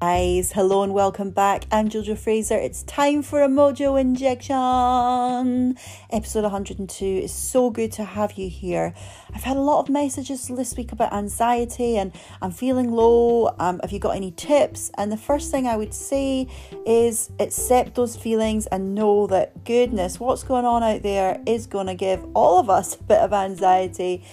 Guys, hello and welcome back. I'm Jojo Fraser. It's time for a mojo injection. Episode 102. is so good to have you here. I've had a lot of messages this week about anxiety and I'm feeling low. Um, have you got any tips? And the first thing I would say is accept those feelings and know that goodness, what's going on out there is going to give all of us a bit of anxiety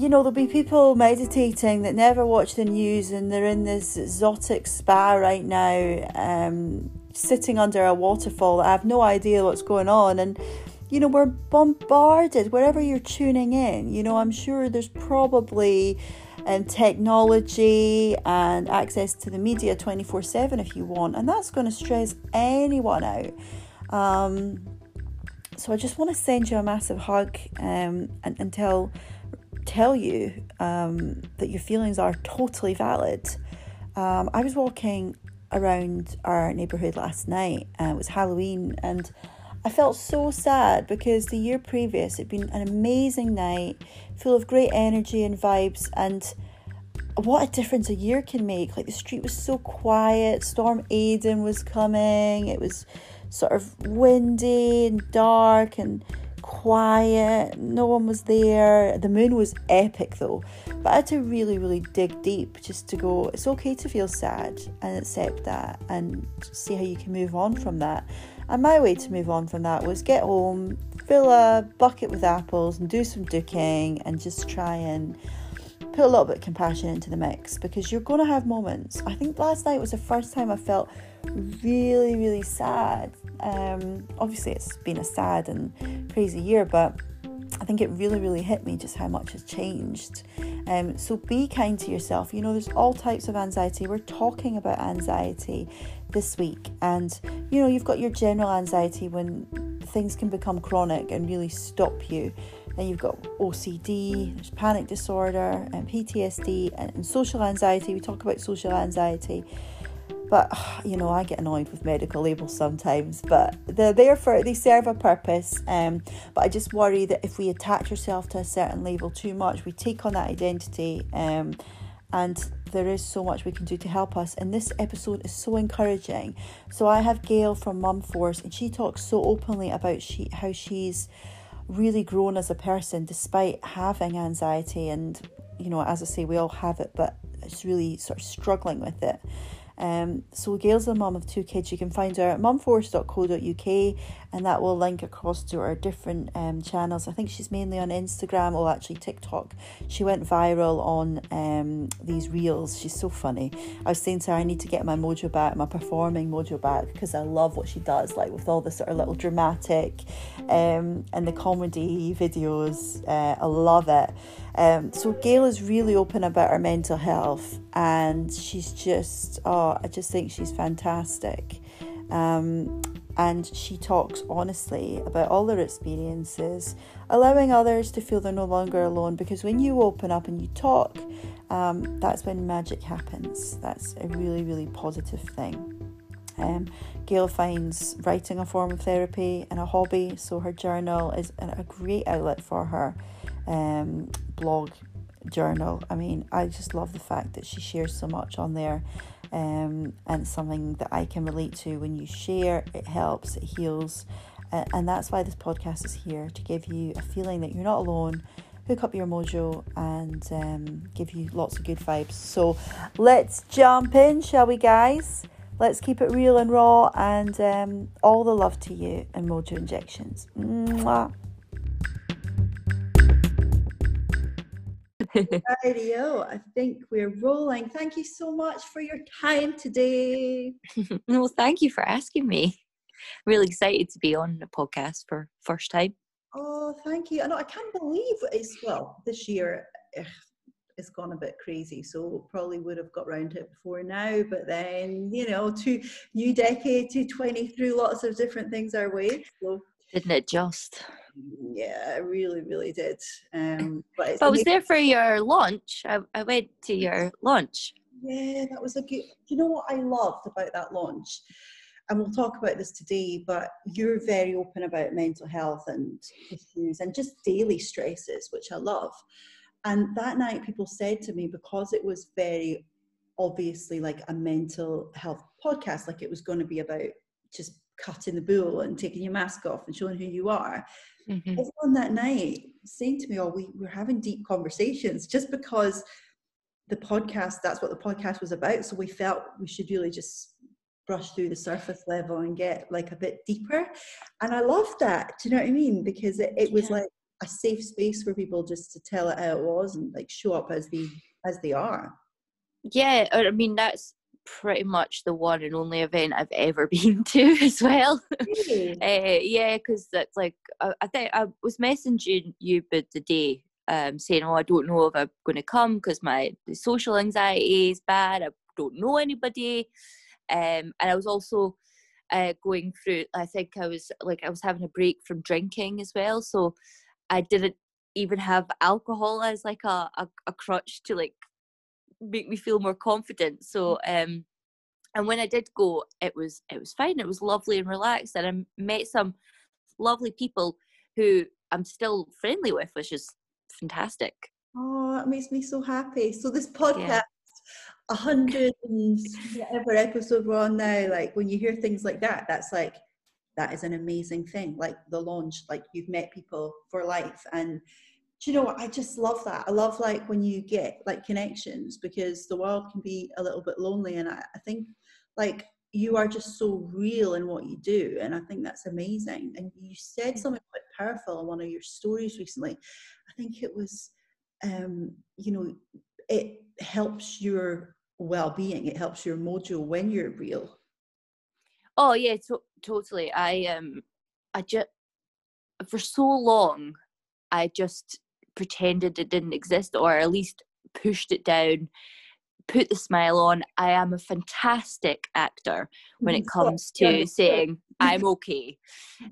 you know, there'll be people meditating that never watch the news and they're in this exotic spa right now, um, sitting under a waterfall. I have no idea what's going on. And, you know, we're bombarded wherever you're tuning in. You know, I'm sure there's probably um, technology and access to the media 24 7 if you want. And that's going to stress anyone out. Um, so I just want to send you a massive hug um, and, and tell tell you um, that your feelings are totally valid. Um, I was walking around our neighbourhood last night and it was Halloween and I felt so sad because the year previous it'd been an amazing night full of great energy and vibes and what a difference a year can make. Like the street was so quiet, Storm Aiden was coming, it was sort of windy and dark and quiet, no one was there. The moon was epic though, but I had to really, really dig deep just to go, it's okay to feel sad and accept that and see how you can move on from that. And my way to move on from that was get home, fill a bucket with apples, and do some duking and just try and put a little bit of compassion into the mix because you're going to have moments. I think last night was the first time I felt really, really sad. Um, obviously, it's been a sad and crazy year, but I think it really, really hit me just how much has changed. Um, so be kind to yourself. You know, there's all types of anxiety. We're talking about anxiety this week, and you know, you've got your general anxiety when things can become chronic and really stop you. Then you've got OCD, there's panic disorder, and PTSD, and, and social anxiety. We talk about social anxiety. But you know, I get annoyed with medical labels sometimes, but they're there for they serve a purpose. Um, but I just worry that if we attach ourselves to a certain label too much, we take on that identity. Um, and there is so much we can do to help us. And this episode is so encouraging. So I have Gail from Mum Force, and she talks so openly about she how she's really grown as a person despite having anxiety and you know as i say we all have it but it's really sort of struggling with it um, so Gail's a mum of two kids. You can find her at mumforce.co.uk and that will link across to her different um, channels. I think she's mainly on Instagram or actually TikTok. She went viral on um, these reels. She's so funny. I was saying to her, I need to get my mojo back, my performing mojo back, because I love what she does, like with all the sort of little dramatic um, and the comedy videos. Uh, I love it. Um, so Gail is really open about her mental health, and she's just oh, I just think she's fantastic. Um, and she talks honestly about all their experiences, allowing others to feel they're no longer alone. Because when you open up and you talk, um, that's when magic happens. That's a really, really positive thing. Um, Gail finds writing a form of therapy and a hobby, so her journal is a great outlet for her um, blog journal. I mean, I just love the fact that she shares so much on there. Um, and something that I can relate to. When you share, it helps, it heals, uh, and that's why this podcast is here to give you a feeling that you're not alone, hook up your mojo, and um, give you lots of good vibes. So let's jump in, shall we, guys? Let's keep it real and raw, and um, all the love to you and mojo injections. Mwah. Radio. I think we're rolling. Thank you so much for your time today. well, thank you for asking me. Really excited to be on the podcast for first time. Oh, thank you. I know I can't believe it's well this year. it's gone a bit crazy, so probably would have got round to it before now. But then, you know, to new decade, to twenty through lots of different things our way. So didn't it just? Yeah, I really, really did. Um, but, but I was there for your launch. I, I went to your launch. Yeah, that was a good. You know what I loved about that launch? And we'll talk about this today, but you're very open about mental health and issues and just daily stresses, which I love. And that night, people said to me because it was very obviously like a mental health podcast, like it was going to be about just cutting the bull and taking your mask off and showing who you are. Mm-hmm. Everyone that night saying to me, "Oh, we were having deep conversations," just because the podcast that's what the podcast was about. So we felt we should really just brush through the surface level and get like a bit deeper. And I loved that. Do you know what I mean? Because it, it was yeah. like a safe space for people just to tell it how it was and like show up as they as they are. Yeah, I mean that's pretty much the one and only event I've ever been to as well. Really? uh, yeah, because that's like I, I, think I was messaging you but the day um, saying, "Oh, I don't know if I'm going to come because my social anxiety is bad. I don't know anybody," um, and I was also uh, going through. I think I was like I was having a break from drinking as well, so I didn't even have alcohol as like a, a, a crutch to like make me feel more confident. So mm. um and when I did go, it was it was fine. It was lovely and relaxed, and I met some lovely people who I'm still friendly with, which is fantastic. Oh, it makes me so happy. So this podcast, a hundred and whatever episode we're on now, like when you hear things like that, that's like that is an amazing thing. Like the launch, like you've met people for life, and do you know what? I just love that. I love like when you get like connections because the world can be a little bit lonely, and I, I think like you are just so real in what you do and i think that's amazing. And you said something quite powerful in one of your stories recently. I think it was um you know it helps your well-being. It helps your mojo when you're real. Oh yeah to- totally. I um i just for so long i just pretended it didn't exist or at least pushed it down put the smile on. I am a fantastic actor when it comes to saying I'm okay,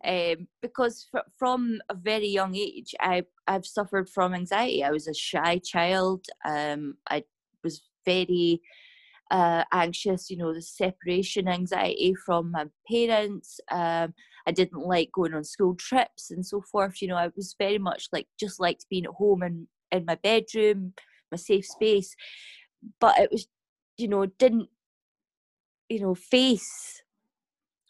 um, because fr- from a very young age, I I've suffered from anxiety. I was a shy child. Um, I was very uh, anxious. You know, the separation anxiety from my parents. Um, I didn't like going on school trips and so forth. You know, I was very much like just liked being at home and in my bedroom, my safe space but it was you know didn't you know face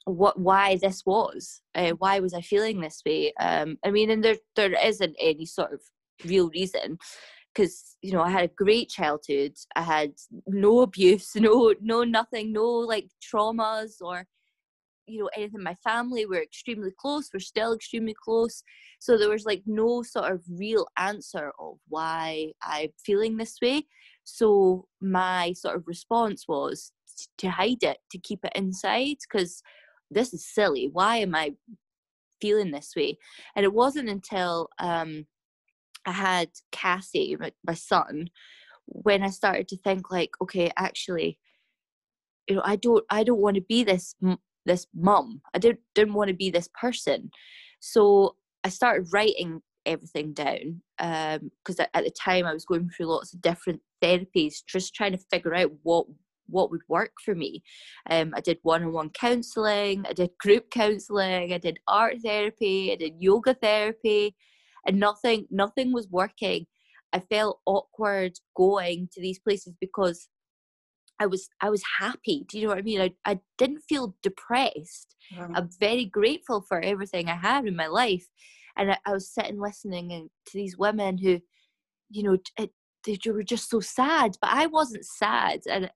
what why this was uh, why was i feeling this way um i mean and there there isn't any sort of real reason because you know i had a great childhood. I had no abuse no no nothing no like traumas or you know anything. My family were extremely close we're still extremely close. So there was like no sort of real answer of why i'm feeling this way. So my sort of response was to hide it to keep it inside because this is silly. Why am i feeling this way? And it wasn't until um i had cassie my, my son when i started to think like okay actually you know i don't i don't want to be this this mum. I didn't didn't want to be this person. So I started writing everything down because um, at, the time I was going through lots of different therapies, just trying to figure out what what would work for me. Um, I did one-on-one counselling, I did group counselling, I did art therapy, I did yoga therapy, and nothing nothing was working. I felt awkward going to these places because I was I was happy. Do you know what I mean? I, I didn't feel depressed. Uh-huh. I'm very grateful for everything I had in my life. And I, I was sitting listening to these women who, you know, it, they were just so sad, but I wasn't sad. And I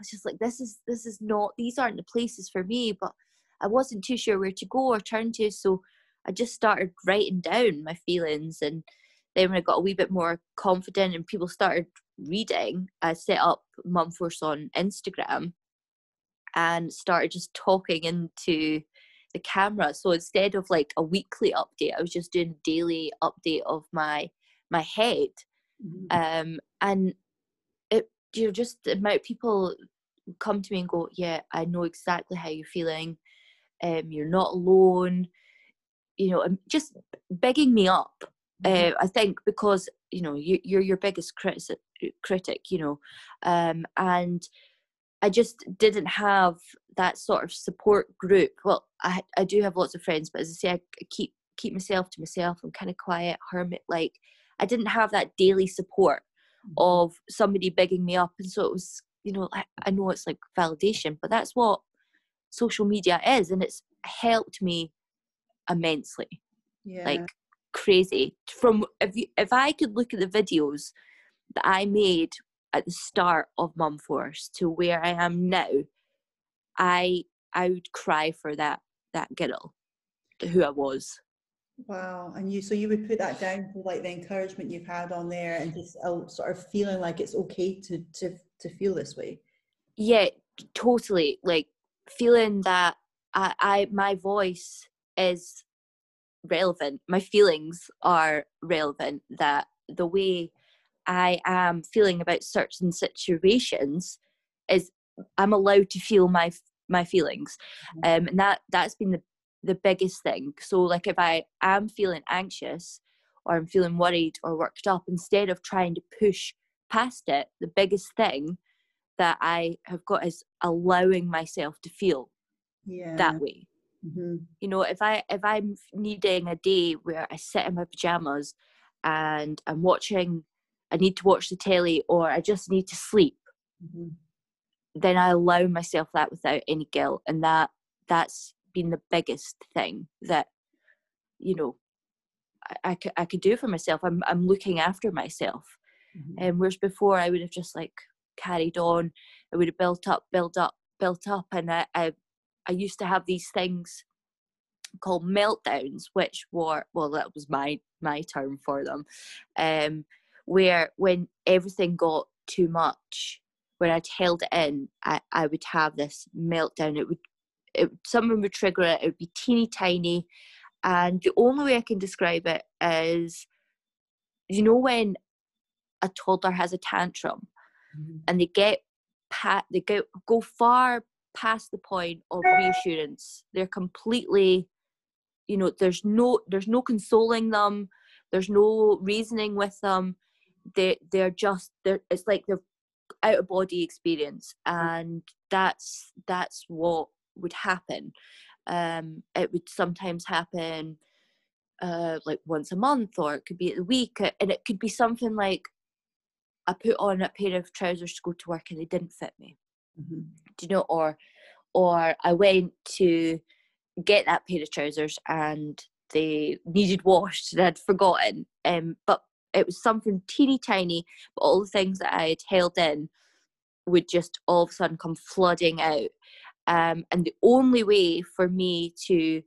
was just like, this is this is not these aren't the places for me. But I wasn't too sure where to go or turn to. So I just started writing down my feelings and then when I got a wee bit more confident and people started reading, I set up Mum Force on Instagram and started just talking into the camera. So instead of like a weekly update, I was just doing a daily update of my my head. Mm-hmm. Um, and it you know just the amount people come to me and go, Yeah, I know exactly how you're feeling. Um, you're not alone. You know, just begging me up uh, I think because you know you, you're your biggest critic, critic, you know, um, and I just didn't have that sort of support group. Well, I I do have lots of friends, but as I say, I keep keep myself to myself. I'm kind of quiet, hermit like. I didn't have that daily support mm-hmm. of somebody bigging me up, and so it was you know I, I know it's like validation but that's what social media is and it's helped me immensely Yeah. like crazy from if you, if i could look at the videos that i made at the start of mum force to where i am now i i would cry for that that girl who i was Wow. And you, so you would put that down to like the encouragement you've had on there and just uh, sort of feeling like it's okay to, to, to feel this way. yeah totally like feeling that I, I my voice is relevant my feelings are relevant that the way i am feeling about certain situations is i'm allowed to feel my my feelings um and that that's been the the biggest thing so like if i am feeling anxious or i'm feeling worried or worked up instead of trying to push past it the biggest thing that I have got is allowing myself to feel Yeah. that way. Mhm. You know, if I if I'm needing a day where I sit in my pajamas and I'm watching, I need to watch the telly or I just need to sleep, Mhm. then I allow myself that without any guilt, and that that's been the biggest thing that you know I, I could I could do for myself. I'm I'm looking after myself. Mhm. And whereas before I would have just like carried on, I would have built up, built up, built up, and I, I, I used to have these things called meltdowns, which were well, that was my my term for them, um, where when everything got too much, when I'd held it in, I, I would have this meltdown. It would, it someone would trigger it. It would be teeny tiny, and the only way I can describe it is, you know, when a toddler has a tantrum Mhm. and they get pat they go go far past the point of reassurance. They're completely you know there's no there's no consoling them. There's no reasoning with them. They they're just they're it's like they're out of body experience. And that's that's what would happen. Um it would sometimes happen uh like once a month or it could be at the week. And it could be something like I put on a pair of trousers to go to work and they didn't fit me. Mhm. Do you know? Or or I went to get that pair of trousers and they needed washed and I'd forgotten. Um, but it was something teeny tiny, but all the things that I had held in would just all of a sudden come flooding out. Um, and the only way for me to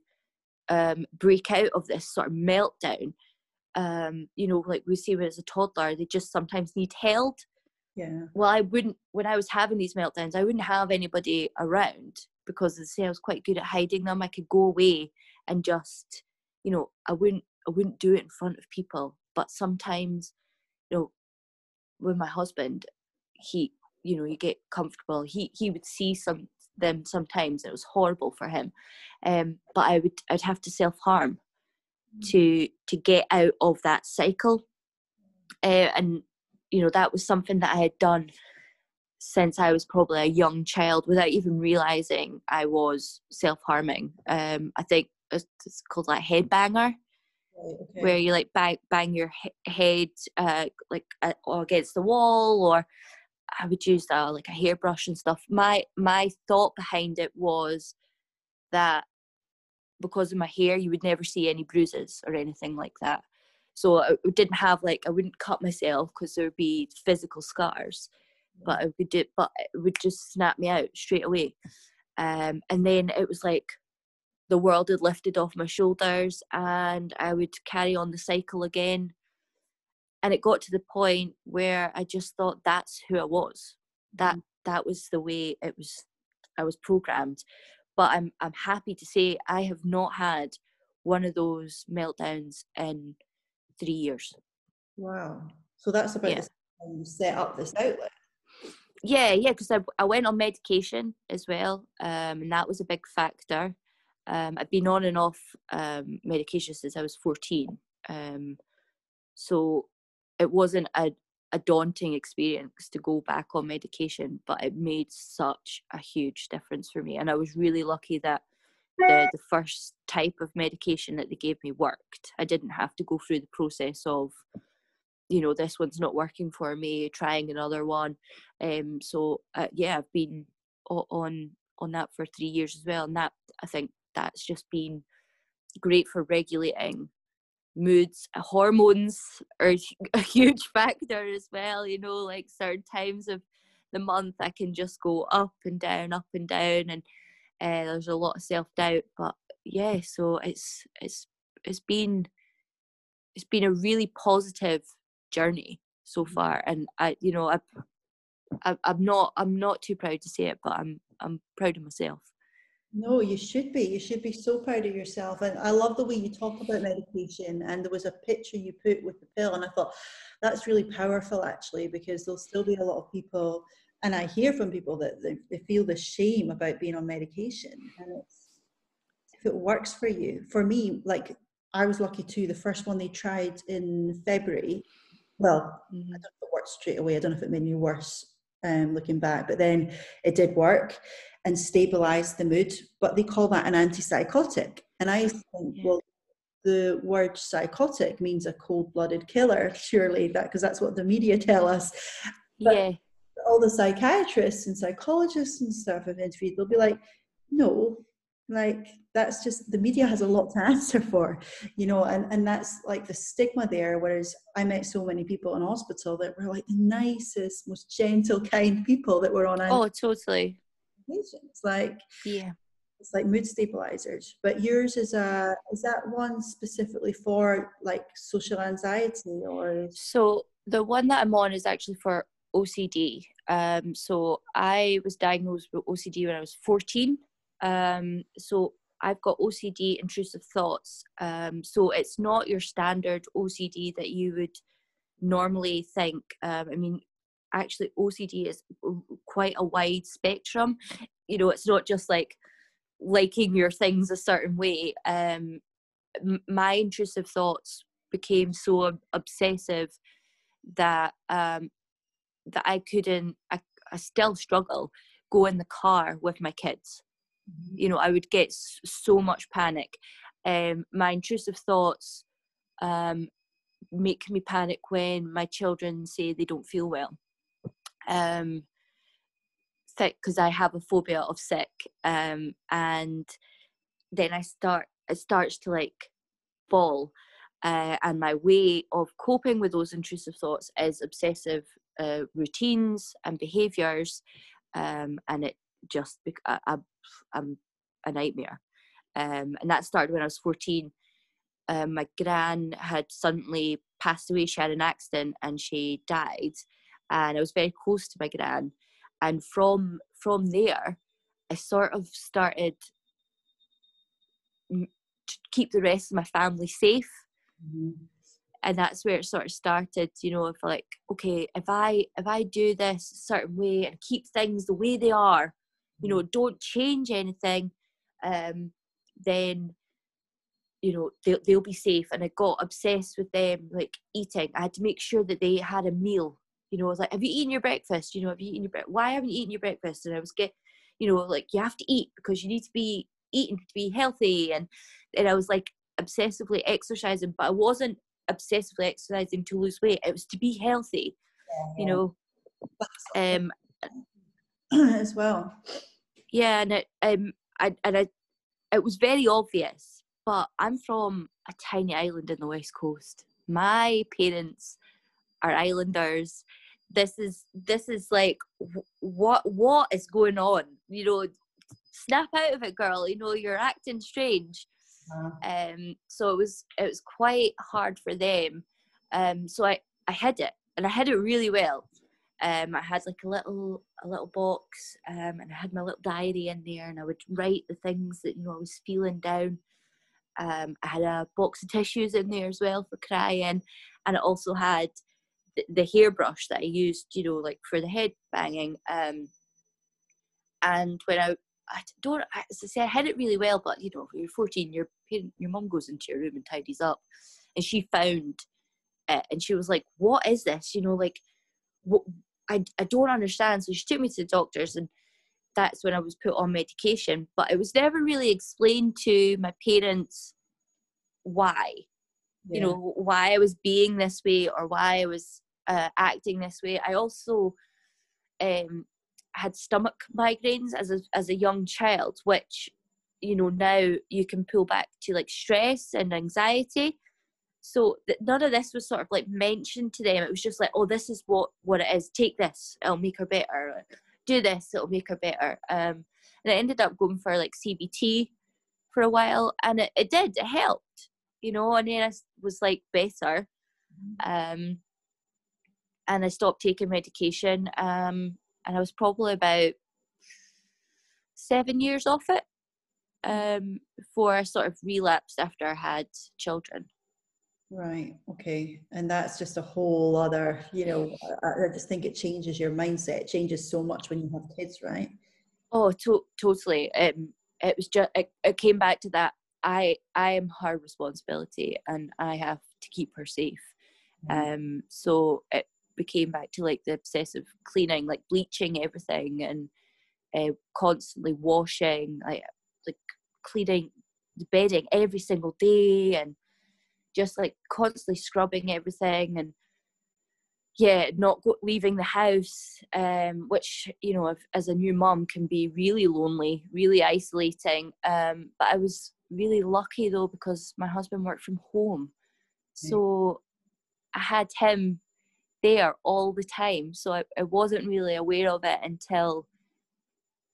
um, break out of this sort of meltdown, um, you know, like we see as a toddler, they just sometimes need held Yeah. well i wouldn't when i was having these meltdowns i wouldn't have anybody around because as I say I was quite good at hiding them. I could go away and just you know i wouldn't i wouldn't do it in front of people. But sometimes you know with my husband he you know you get comfortable. He he would see some them sometimes it was horrible for him. Um but i would i'd have to self-harm to to get out of that cycle. Uh, and you know that was something that i had done since i was probably a young child without even realizing i was self-harming. Um i think it's, it's called like headbanger Right, okay. where you like bang, bang your he- head uh like uh, or against the wall or i would use uh, like a hairbrush and stuff. My my thought behind it was that because of my hair you would never see any bruises or anything like that so i I didn't have like i wouldn't cut myself because there would be physical scars but i would do but it would just snap me out straight away um and then it was like the world had lifted off my shoulders and I would carry on the cycle again. And it got to the point where I just thought that's who I was. That that was the way it was I was programmed. But I'm I'm happy to say I have not had one of those meltdowns in three years. Wow. So that's about Yeah. the time you set up this outlet. Yeah, yeah, because I, I went on medication as well, um, and that was a big factor. Um, I've been on and off um, medication since I was 14. Um, so it wasn't a, a daunting experience to go back on medication, but it made such a huge difference for me. And I was really lucky that the, the first type of medication that they gave me worked. I didn't have to go through the process of you know this one's not working for me trying another one um so uh, yeah i've been on on that for three years as well and that i think that's just been great for regulating moods hormones are a huge factor as well you know like certain times of the month i can just go up and down up and down and uh, there's a lot of self-doubt but yeah so it's it's it's been it's been a really positive journey so mm. far and i you know i I, I'm not I'm not too proud to say it, but I'm I'm proud of myself. No, you should be. You should be so proud of yourself. And I love the way you talk about medication. And there was a picture you put with the pill, and I thought that's really powerful actually, because there'll still be a lot of people, and I hear from people that they, they feel the shame about being on medication. And it's if it works for you. For me, like I was lucky too. The first one they tried in February. Well, mm-hmm. I don't know if it worked straight away. I don't know if it made me worse um, looking back. But then it did work and stabilized the mood. But they call that an antipsychotic. And I think, well, the word psychotic means a cold-blooded killer. Surely that because that's what the media tell us. But yeah. All the psychiatrists and psychologists and stuff I've interviewed, they'll be like, no, like that's just the media has a lot to answer for you know and and that's like the stigma there whereas i met so many people in hospital that were like the nicest most gentle kind people that were on oh totally. it's like yeah. it's like mood stabilizers. But yours is a is that one specifically for like social anxiety or so the one that i'm on is actually for ocd um so i was diagnosed with ocd when i was 14 um, so I've got OCD, intrusive thoughts. Um, so it's not your standard OCD that you would normally think. Um, I mean, actually, OCD is quite a wide spectrum. You know, it's not just like liking your things a certain way. Um, my intrusive thoughts became so obsessive that um, that I couldn't. I, I still struggle go in the car with my kids. You know i would get so much panic. Um, my intrusive thoughts um, make me panic when my children say they don't feel well. Um because i have a phobia of sick um and then i start it starts to like fall. Uh, and my way of coping with those intrusive thoughts is obsessive uh, routines and behaviors um, and it just I, I, I'm a nightmare. Um, and that started when I was 14. Um, my gran had suddenly passed away. She had an accident and she died. And I was very close to my gran. And from from there, I sort of started to keep the rest of my family safe. Mm-hmm. And that's where it sort of started, you know, if like, okay, if I if I do this a certain way and keep things the way they are, you know don't change anything um then you know they'll, they'll be safe. And i got obsessed with them like eating. I had to make sure that they had a meal. You know i was like have you eaten your breakfast? You know have you eaten your breakfast why haven't you eaten your breakfast? And i was get you know like you have to eat because you need to be eating to be healthy. And and i was like obsessively exercising but i wasn't obsessively exercising to lose weight it was to be healthy yeah, you know um as well yeah, and it, um, I, and I, it was very obvious. But I'm from a tiny island in the west coast. My parents are islanders. This is this is like what what is going on? You know, snap out of it, girl. You know, you're acting strange. Uh-huh. Um, so it was it was quite hard for them. Um, so I I hid it, and I hid it really well. Um, I had like a little a little box, um, and I had my little diary in there, and I would write the things that you know I was feeling down. Um, I had a box of tissues in there as well for crying, and I also had the, the hairbrush that I used, you know, like for the head banging. Um, and when I I don't, as I say, I had it really well, but you know, when you're 14, your parent, your mum goes into your room and tidies up, and she found it, and she was like, "What is this?" You know, like, what I, I don't understand. So she took me to the doctors, and that's when I was put on medication. But it was never really explained to my parents why. you know why i was being this way or why i was uh, acting this way i also um, had stomach migraines as a as a young child which you know now you can pull back to like stress and anxiety. So th- none of this was sort of like mentioned to them. It was just like oh this is what what it is. Take this. It'll make her better. Do this. It'll make her better. Um and i ended up going for like cbt for a while and it, it did. It helped you know? And then i was like better. Um and i stopped taking medication um and i was probably about seven years off it um before i sort of relapsed after i had children Right. Okay. And that's just a whole other, you know, I, I just think it changes your mindset. It changes so much when you have kids, right? Oh, to- totally. Um, it was just it, it came back to that. I I am her responsibility, and I have to keep her safe. Mm-hmm. Um, so it became back to like the obsessive cleaning, like bleaching everything, and uh, constantly washing, like like cleaning the bedding every single day, and just like constantly scrubbing everything and yeah not go- leaving the house um, which you know if, as a new mom can be really lonely really isolating. Um, but i was really lucky though because my husband worked from home. So i had him there all the time so I, I wasn't really aware of it until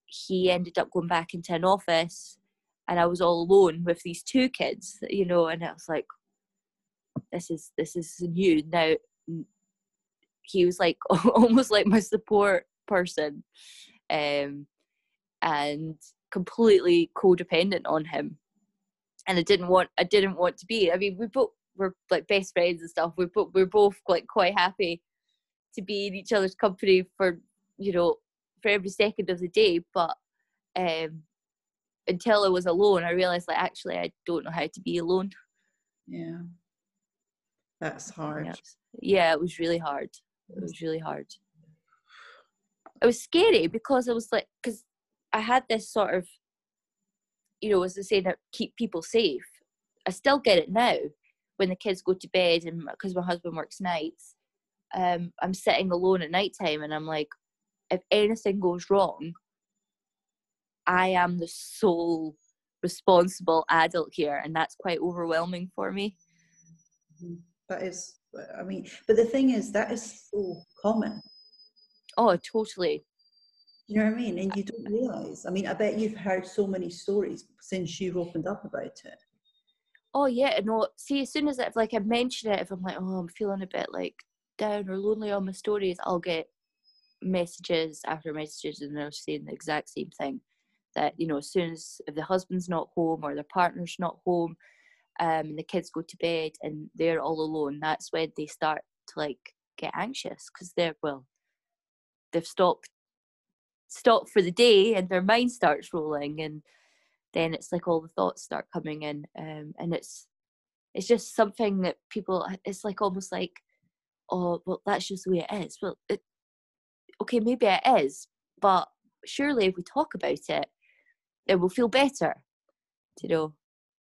he ended up going back into an office and i was all alone with these two kids you know and i was like this is this is new. Now he was like almost like my support person um and completely codependent on him. And i didn't want i didn't want to be i mean we both were like best friends and stuff we both we're both like quite happy to be in each other's company for you know for every second of the day but um until i was alone i realized like actually i don't know how to be alone yeah that's hard. Yeah, it was really hard. It was really hard. It was scary because it was like, because I had this sort of, you know, as I say, that keep people safe. I still get it now when the kids go to bed and because my husband works nights. Um, I'm sitting alone at night time and I'm like, if anything goes wrong, I am the sole responsible adult here, and that's quite overwhelming for me. Mm-hmm. That is, I mean, but the thing is, that is so common. Oh, totally. You know what I mean? And you don't realize. I mean, I bet you've heard so many stories since you've opened up about it. Oh yeah, no. See, as soon as if like I mention it, if I'm like, oh, I'm feeling a bit like down or lonely on my stories, I'll get messages after messages, and they're saying the exact same thing. That you know, as soon as if the husband's not home or their partner's not home, um, and the kids go to bed and they're all alone, that's when they start to like get anxious because they're well, they've stopped stopped for the day and their mind starts rolling and then it's like all the thoughts start coming in um, and it's it's just something that people it's like almost like oh well that's just the way it is well it, okay maybe it is but surely if we talk about it it will feel better you know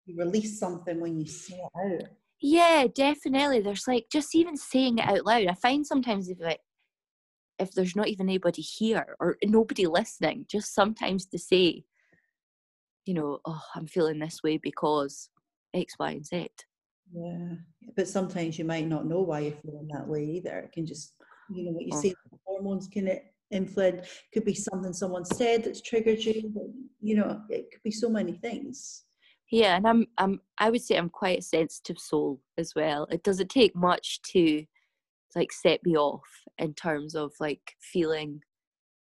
you release something when you say it out. Yeah, definitely. There's like just even saying it out loud. I find sometimes if like if there's not even anybody here or nobody listening, just sometimes to say, you know, oh, I'm feeling this way because X, Y, and Z. Yeah, but sometimes you might not know why you're feeling that way either. It can just, you know, what you oh. say, hormones can it influence. Could be something someone said that's triggered you. But, you know, it could be so many things. Yeah, and I'm I'm I would say I'm quite a sensitive soul as well. It doesn't take much to like set me off in terms of like feeling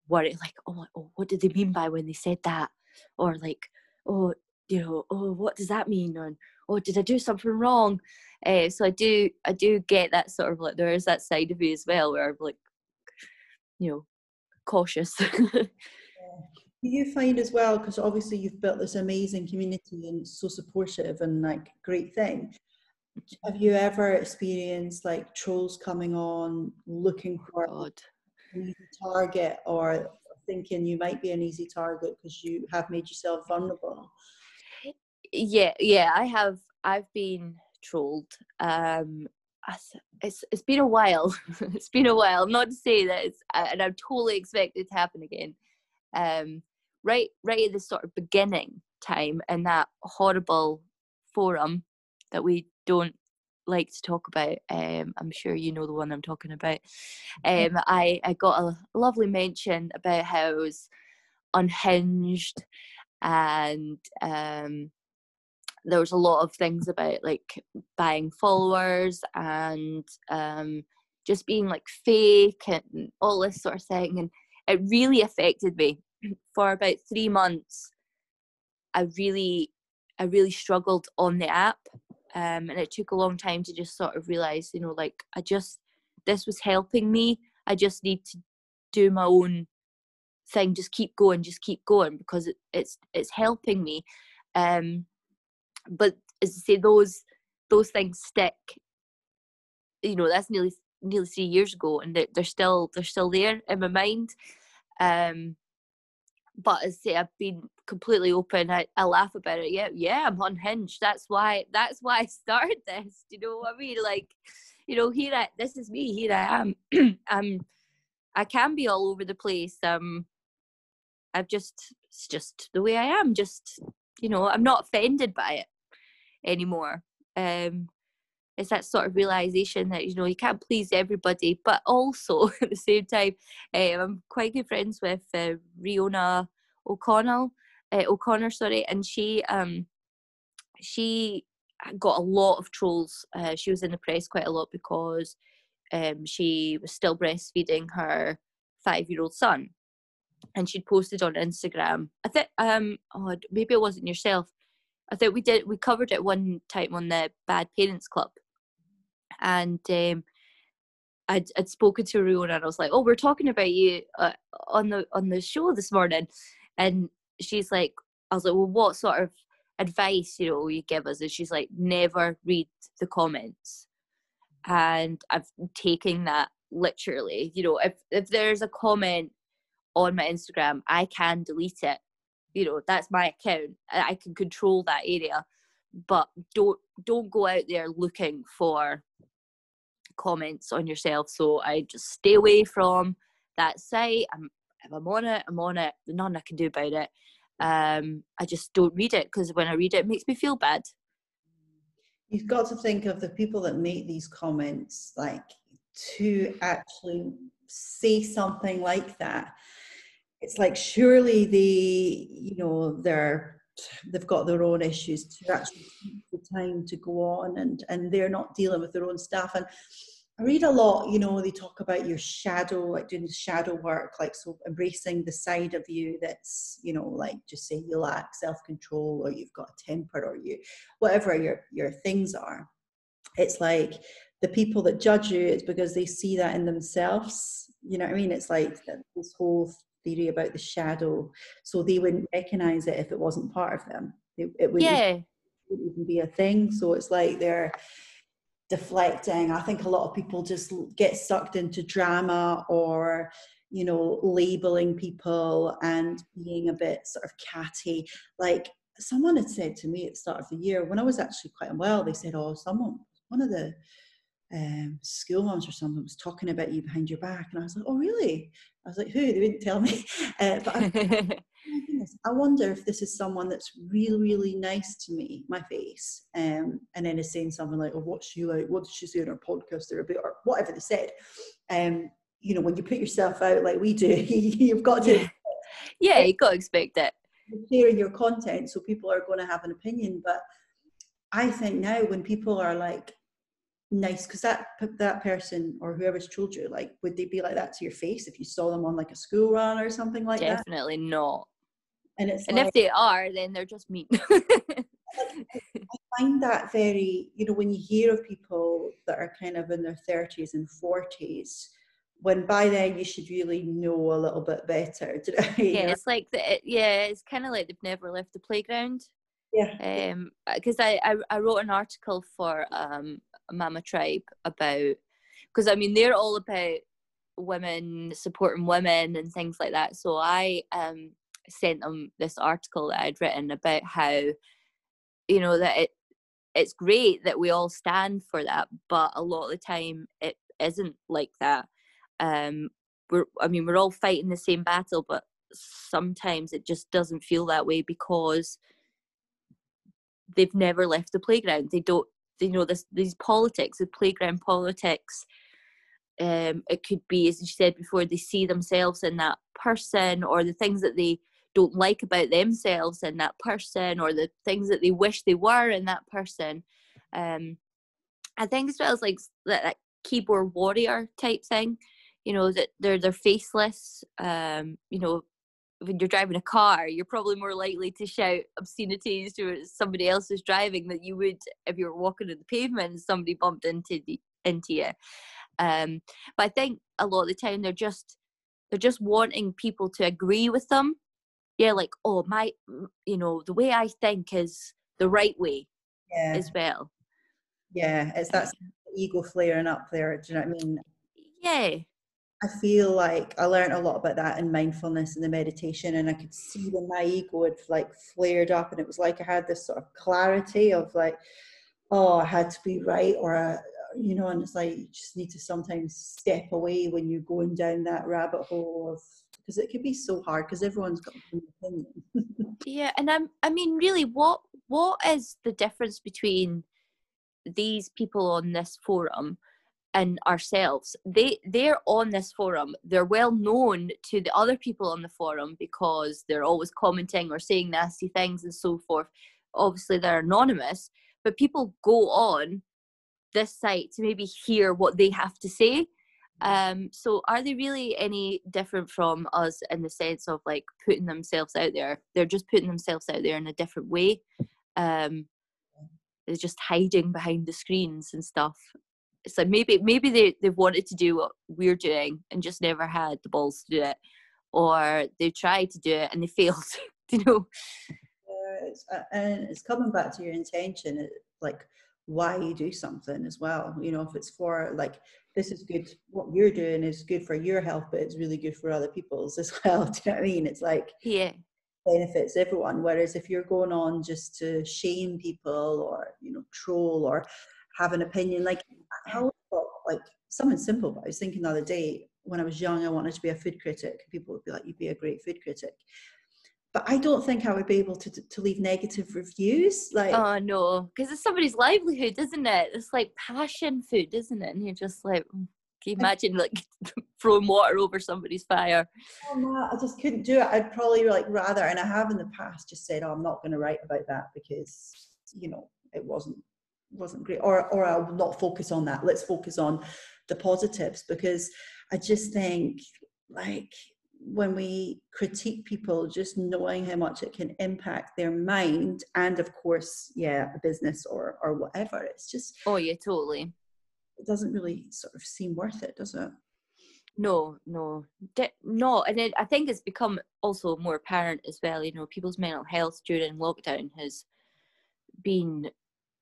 worried like oh, oh what did they mean by when they said that or like oh you know oh what does that mean and oh did i do something wrong uh, so i do i do get that sort of like there is that side of me as well where i'm like you know cautious Do you find as well, because obviously you've built this amazing community and so supportive and like great thing. Have you ever experienced like trolls coming on looking for God. easy target or thinking you might be an easy target because you have made yourself vulnerable? Yeah, yeah, I have. I've been trolled. Um, it's it's been a while. it's been a while. Not to say that it's, and I totally expect it to happen again. Um, right, right at the sort of beginning time in that horrible forum that we don't like to talk about. Um, I'm sure you know the one I'm talking about. Um, I I got a lovely mention about how I was unhinged and um there was a lot of things about like buying followers and um, just being like fake and all this sort of thing and it really affected me for about three months i really i really struggled on the app um, and it took a long time to just sort of realize you know like i just this was helping me i just need to do my own thing just keep going just keep going because it, it's it's helping me um but as I say, those those things stick. You know, that's nearly nearly three years ago, and they're, they're still they're still there in my mind. Um, but as I say, I've been completely open. I, I laugh about it. Yeah, yeah, I'm unhinged. That's why. That's why I started this. Do you know what I mean? Like, you know, here I. This is me. Here I am. I'm. I can be all over the place. Um, I've just. It's just the way I am. Just you know, I'm not offended by it anymore. Um, it's that sort of realization that you know you can't please everybody, but also at the same time, um, I'm quite good friends with uh, Riona O'Connell, uh, O'Connor, sorry, and she um, she got a lot of trolls. Uh, she was in the press quite a lot because um, she was still breastfeeding her five-year-old son, and she'd posted on Instagram. I think um, oh, maybe it wasn't yourself. I think we did we covered it one time on the Bad Parents Club, and um, I'd, I'd spoken to Riona and I was like, "Oh, we're talking about you uh, on the on the show this morning," and she's like, "I was like, well, what sort of advice you know you give us?" And she's like, "Never read the comments," and I've taken that literally. You know, if if there's a comment on my Instagram, I can delete it you know that's my account i can control that area but don't don't go out there looking for comments on yourself so i just stay away from that site. I'm, if i'm on it i'm on it. Nothing i can do about it. Um i just don't read it because when i read it it makes me feel bad. You've got to think of the people that make these comments like to actually say something like that. It's like surely they you know they're they've got their own issues to actually take the time to go on and and they're not dealing with their own stuff and I read a lot, you know, they talk about your shadow, like doing shadow work, like so embracing the side of you that's, you know, like just say you lack self-control or you've got a temper or you whatever your your things are. It's like the people that judge you, it's because they see that in themselves. You know what I mean? It's like this whole theory about the shadow, so they wouldn't recognize it if it wasn't part of them. It, it wouldn't, yeah. wouldn't even be a thing. So it's like they're deflecting. I think a lot of people just get sucked into drama or you know labeling people and being a bit sort of catty. Like someone had said to me at the start of the year when I was actually quite unwell, they said, "Oh, someone." One of the um, school moms or someone was talking about you behind your back, and I was like, "Oh, really?" I was like, "Who?" They didn't tell me. Uh, but I, oh I wonder if this is someone that's really, really nice to me, my face, um, and then is saying something like, "Oh, what's she like? What did she say on her podcast or a bit, or whatever they said." Um, you know, when you put yourself out like we do, you've got to. Yeah, yeah you've got to expect it. Sharing your content, so people are going to have an opinion, but I think now when people are like nice because that that person or whoever's told you like would they be like that to your face if you saw them on like a school run or something like definitely that? Definitely not. And it's and like, if they are then they're just mean. I find that very you know when you hear of people that are kind of in their 30s and 40s when by then you should really know a little bit better yeah know? it's like the, yeah it's kind of like they've never left the playground. Yeah. Um because I, I i wrote an article for um Mama Tribe about because I mean they're all about women supporting women and things like that. So I um sent them this article that I'd written about how you know that it it's great that we all stand for that, but a lot of the time it isn't like that. Um, we're, I mean, we're all fighting the same battle, but sometimes it just doesn't feel that way because they've never left the playground. They don't, you know, this these politics, the playground politics. Um, it could be, as you said before, they see themselves in that person, or the things that they don't like about themselves in that person, or the things that they wish they were in that person. Um, I think as well as like that, that keyboard warrior type thing you know that they're they're faceless um you know when you're driving a car you're probably more likely to shout obscenities to somebody else who's driving than you would if you were walking on the pavement and somebody bumped into the into you um but i think a lot of the time they're just they're just wanting people to agree with them yeah like oh my you know the way i think is the right way yeah. as well yeah it's that ego flaring up there. Do you know what I mean? Yeah. I feel like I learned a lot about that in mindfulness and the meditation, and I could see when my ego had like flared up, and it was like I had this sort of clarity of like, oh, I had to be right, or I, you know, and it's like you just need to sometimes step away when you're going down that rabbit hole of because it could be so hard because everyone's got an opinion. yeah, and I'm, I mean, really, what what is the difference between these people on this forum and ourselves. They they're on this forum. They're well known to the other people on the forum because they're always commenting or saying nasty things and so forth. Obviously they're anonymous but people go on this site to maybe hear what they have to say. Um so are they really any different from us in the sense of like putting themselves out there? They're just putting themselves out there in a different way. Um, they're just hiding behind the screens and stuff. It's like maybe maybe they they wanted to do what we're doing and just never had the balls to do it, or they tried to do it and they failed. you know. Yeah, it's, uh, and it's coming back to your intention, like why you do something as well. You know, if it's for like this is good, what you're doing is good for your health, but it's really good for other people's as well. Do you know what I mean? It's like yeah, benefits everyone. Whereas if you're going on just to shame people or you know troll or have an opinion, like how like something simple. But I was thinking the other day when I was young, I wanted to be a food critic. People would be like, "You'd be a great food critic." But I don't think I would be able to to leave negative reviews. Like, oh no, because it's somebody's livelihood, isn't it? It's like passion food, isn't it? And you're just like, mm. Can you imagine like throwing water over somebody's fire? Oh no, I just couldn't do it. I'd probably like rather, and I have in the past just said, "Oh, I'm not going to write about that because you know it wasn't wasn't great," or or I'll not focus on that. Let's focus on the positives because I just think like when we critique people, just knowing how much it can impact their mind and of course, yeah, a business or or whatever. It's just oh yeah, totally it doesn't really sort of seem worth it, does it? No, no, De- no, and it, I think it's become also more apparent as well. You know, people's mental health during lockdown has been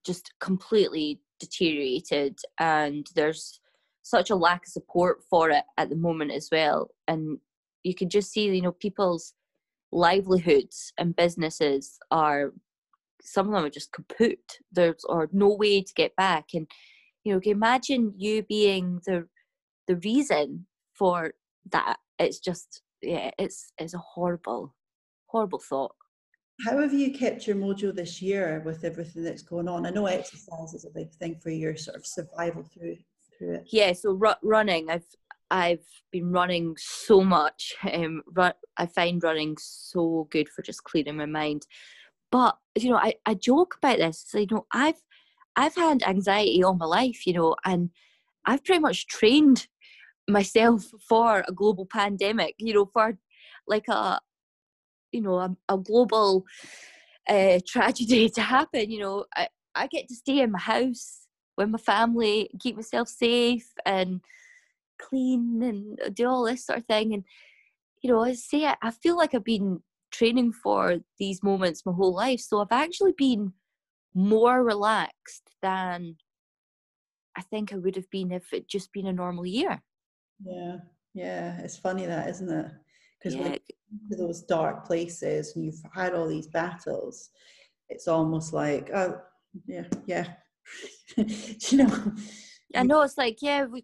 just completely deteriorated, and there's such a lack of support for it at the moment as well. And you can just see, you know, people's livelihoods and businesses are some of them are just kaput. There's or no way to get back, and you know imagine you being the the reason for that it's just yeah it's it's a horrible horrible thought how have you kept your mojo this year with everything that's going on? I know exercise is a big thing for your sort of survival through through it. Yeah so ru- running i've i've been running so much um run, i find running so good for just clearing my mind. But you know i, I joke about this so, you know i've I've had anxiety all my life, you know, and I've pretty much trained myself for a global pandemic, you know, for like a, you know, a, a global uh, tragedy to happen. You know, I, I get to stay in my house with my family, keep myself safe and clean and do all this sort of thing. And, you know, I say I, I feel like I've been training for these moments my whole life. So I've actually been more relaxed than I think I would have been if it just been a normal year. Yeah, yeah, it's funny that, isn't it? Because yeah. To those dark places and you've had all these battles, it's almost like, oh, yeah, yeah. you know, I know it's like yeah, we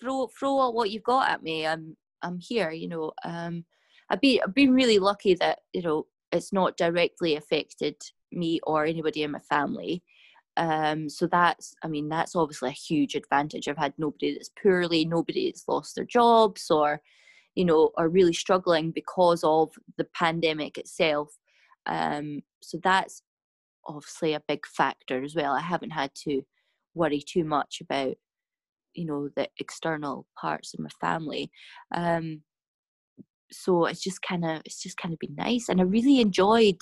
throw throw all what you've got at me. I'm I'm here. You know, um, I've been I've been really lucky that you know it's not directly affected me or anybody in my family. Um, so that's I mean that's obviously a huge advantage. I've had nobody that's poorly, nobody that's lost their jobs or you know are really struggling because of the pandemic itself. Um, so that's obviously a big factor as well. I haven't had to worry too much about you know the external parts of my family um so it's just kind of it's just kind of been nice and i really enjoyed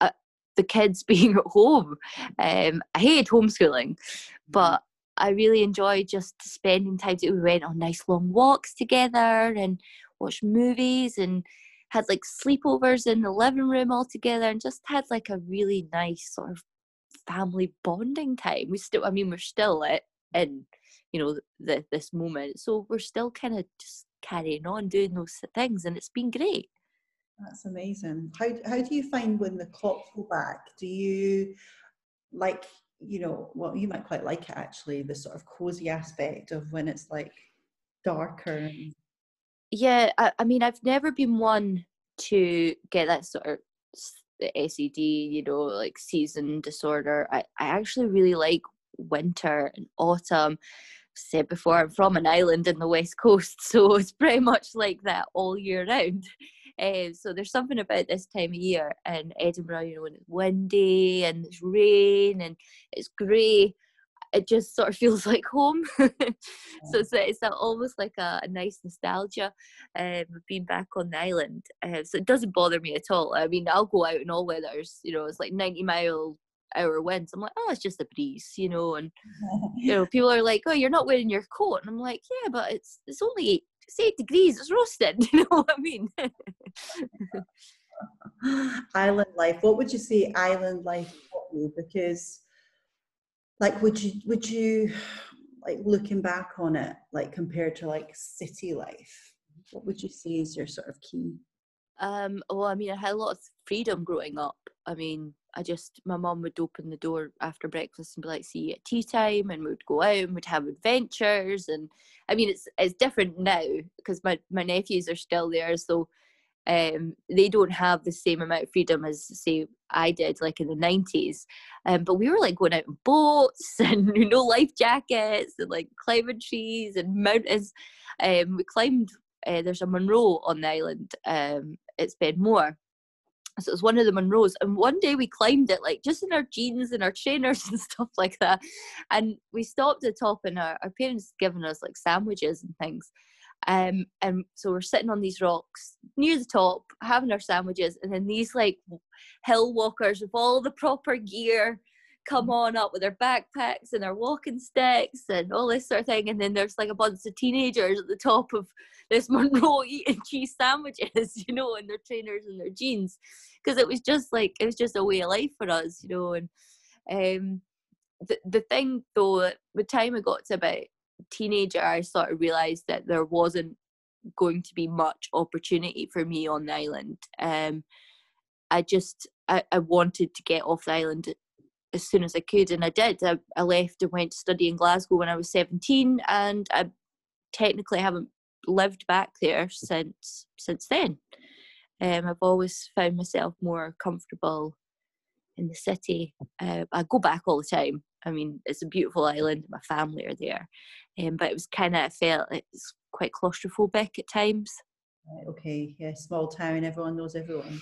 uh, the kids being at home um i hated homeschooling mm-hmm. but i really enjoyed just spending time we went on nice long walks together and watched movies and had like sleepovers in the living room all together and just had like a really nice sort of family bonding time. We still i mean we're still at in you know the, this moment. So we're still kind of just carrying on doing those things and it's been great. That's amazing. How, how do you find when the clocks go back? Do you like you know well you might quite like it actually the sort of cozy aspect of when it's like darker yeah I, I mean i've never been one to get that sort of the SED, you know, like season disorder. I, I actually really like winter and autumn. said before, I'm from an island in the west coast, so it's pretty much like that all year round. Um, so there's something about this time of year in Edinburgh, you know, when it's windy and it's rain and it's grey it just sort of feels like home. so it's, it's almost like a, a nice nostalgia um, of being back on the island. Uh, so it doesn't bother me at all. I mean, I'll go out in all weathers. You know, it's like 90 mile hour winds. I'm like, oh, it's just a breeze, you know. And you know, people are like, oh, you're not wearing your coat, and I'm like, yeah, but it's it's only eight, it's eight degrees. It's roasted. You know what I mean? island life. What would you say island life taught you? Because like would you would you like looking back on it like compared to like city life what would you say is your sort of key um well i mean i had a lot of freedom growing up i mean i just my mom would open the door after breakfast and be like see you at tea time and we'd go out and we'd have adventures and i mean it's it's different now because my my nephews are still there so um, they don't have the same amount of freedom as say I did like in the 90s um, but we were like going out in boats and you know life jackets and like climbing trees and mountains. Um, we climbed uh, there's a Munro on the island um, it's Benmore so it was one of the Munros and one day we climbed it like just in our jeans and our trainers and stuff like that. And we stopped at the top and our, our parents given us like sandwiches and things um, and so we're sitting on these rocks near the top, having our sandwiches, and then these like hill walkers with all the proper gear come mm. on up with their backpacks and their walking sticks and all this sort of thing. And then there's like a bunch of teenagers at the top of this Munro eating cheese sandwiches, you know, and their trainers and their jeans. Because it was just like, it was just a way of life for us, you know. And um, the, the thing though, the time I got to about teenager, I sort of realised that there wasn't going to be much opportunity for me on the island. Um, I just I, I wanted to get off the island as soon as I could, and I did. I, I left and went to study in Glasgow when I was seventeen, and I technically haven't lived back there since since then. Um, I've always found myself more comfortable in the city. Uh, I go back all the time. I mean, it's a beautiful island. My family are there, um, but it was kind of felt it's quite claustrophobic at times. Right, okay, yeah, small town. Everyone knows everyone.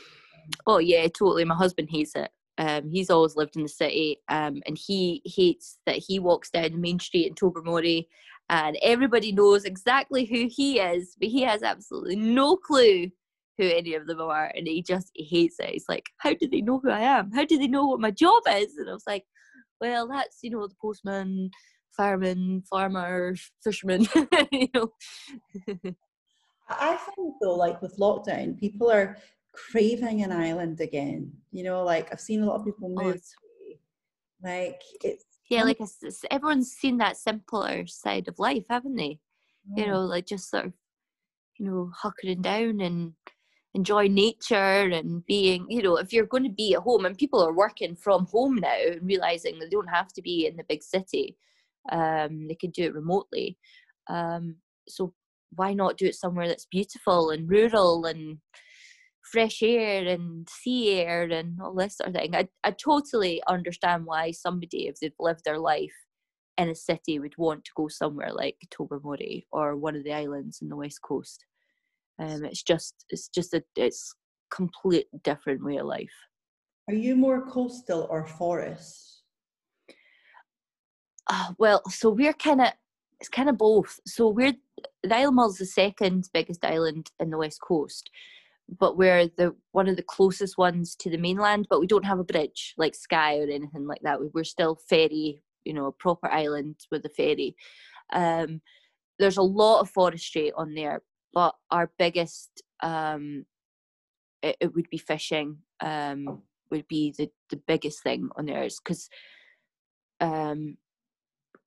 Oh yeah, totally. My husband hates it. Um, he's always lived in the city, um, and he hates that he walks down the main street in Tobermory, and everybody knows exactly who he is, but he has absolutely no clue who any of them are, and he just hates it. He's like, "How do they know who I am? How do they know what my job is?" And I was like, "Well, that's you know the postman, fireman, farmer, fisherman, you know." I think though, like with lockdown, people are craving an island again. You know, like I've seen a lot of people oh, move. Oh, like it's yeah, like everyone's seen that simpler side of life, haven't they? Yeah. You mm. know, like just sort of, you know, hunkering down and enjoy nature and being you know if you're going to be at home and people are working from home now and realizing they don't have to be in the big city um, they can do it remotely. Um, so why not do it somewhere that's beautiful and rural and fresh air and sea air and all this sort of thing? I, I totally understand why somebody if they've lived their life in a city would want to go somewhere like Tobermory or one of the islands in the west coast um, it's just it's just a it's complete different way of life. Are you more coastal or forest? Uh, well, so we're kind of it's kind of both. So we're the Isle of is the second biggest island in the west coast, but we're the one of the closest ones to the mainland. But we don't have a bridge like Skye or anything like that. We're still ferry, you know, a proper island with a ferry. Um, there's a lot of forestry on there, but our biggest um, it, it would be fishing um, would be the, the biggest thing on there because um,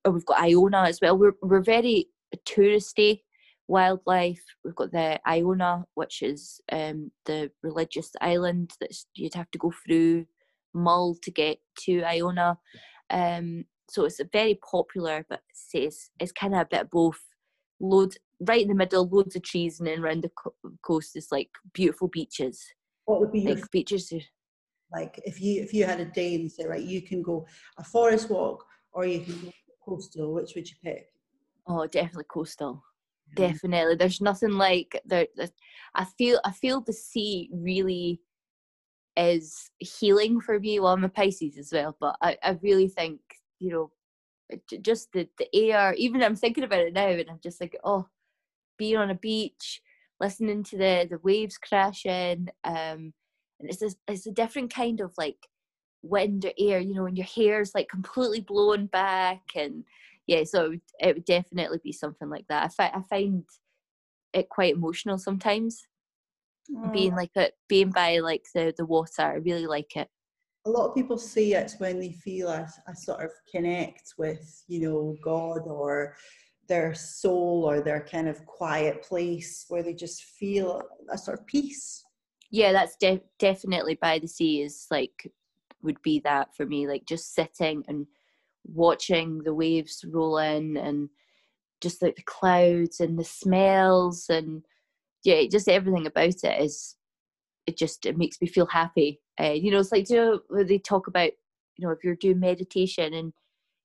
we've got Iona as well. We're we're very touristy wildlife. We've got the Iona, which is um, the religious island that you'd have to go through Mull to get to Iona. Um, so it's a very popular, but it's, it's kind of a bit of both. Loads right in the middle, loads of trees, and then around the co- coast is like beautiful beaches. What would be your like beaches? Like if you if you had a day and say right, you can go a forest walk or you can go coastal. Which would you pick? Oh, definitely coastal. Definitely. There's nothing like there. I feel I feel the sea really is healing for me. Well, I'm a Pisces as well, but I, I really think you know just the the air. Even I'm thinking about it now, and I'm just like, oh, being on a beach, listening to the the waves crashing, um, and it's a, it's a different kind of like wind or air, you know, and your hair's like completely blown back, and yeah, so it would, it would definitely be something like that. I, fi- I find it quite emotional sometimes, mm. being like it, being by like the the water. I really like it. A lot of people say it's when they feel a, a sort of connect with, you know, God or their soul or their kind of quiet place where they just feel a sort of peace. Yeah that's de- definitely by the sea is like would be that for me like just sitting and watching the waves roll in and just like the clouds and the smells and yeah just everything about it is it just it makes me feel happy. Uh, you know it's like you know they talk about you know if you're doing meditation and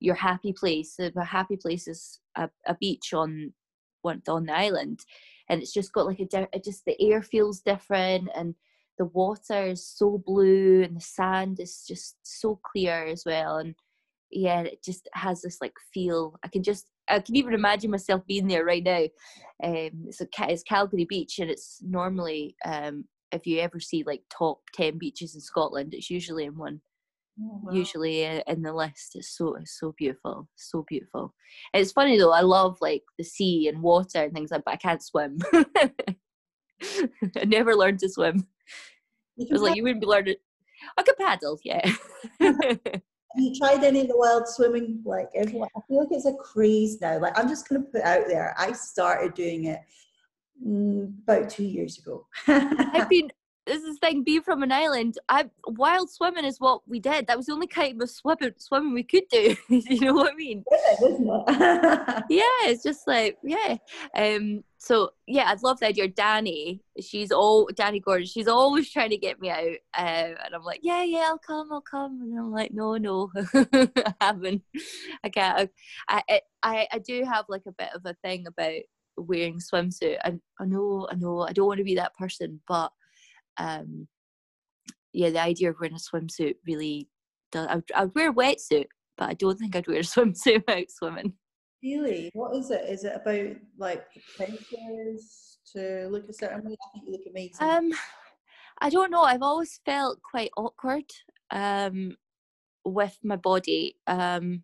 your happy place. A happy place is a, a beach on on the island, and it's just got like a it just the air feels different and the water is so blue and the sand is just so clear as well and yeah it just has this like feel i can just i can even imagine myself being there right now um it's a it's calgary beach and it's normally um if you ever see like top 10 beaches in scotland it's usually in one Oh, wow. usually in the list. It's so it's so beautiful, so beautiful. It's funny though. I love like the sea and water and things like, but I can't swim. I never learned to swim. I was like, you wouldn't be learning. I could paddle, yeah. Have you tried any of the wild swimming? Like everyone, I feel like it's a craze now. Like I'm just going to put out there. I started doing it mm, about two years ago. I've been this is the thing being from an island i wild swimming is what we did. That was the only kind of swimming swimming we could do you know what i mean? Yeah it's just like yeah. Um so yeah i'd love the idea danny. She's all danny gordon she's always trying to get me out um, and i'm like yeah yeah i'll come i'll come and i'm like no no i haven't. I can't I, I i do have like a bit of a thing about wearing swimsuit I, I know i know i don't want to be that person but um, yeah, the idea of wearing a swimsuit really does. I would, I would wear a wetsuit, but I don't think I'd wear a swimsuit out swimming. Really? What is it? Is it about like pictures to look a certain way? I think you look amazing. Um, I don't know. I've always felt quite awkward um, with my body. Um,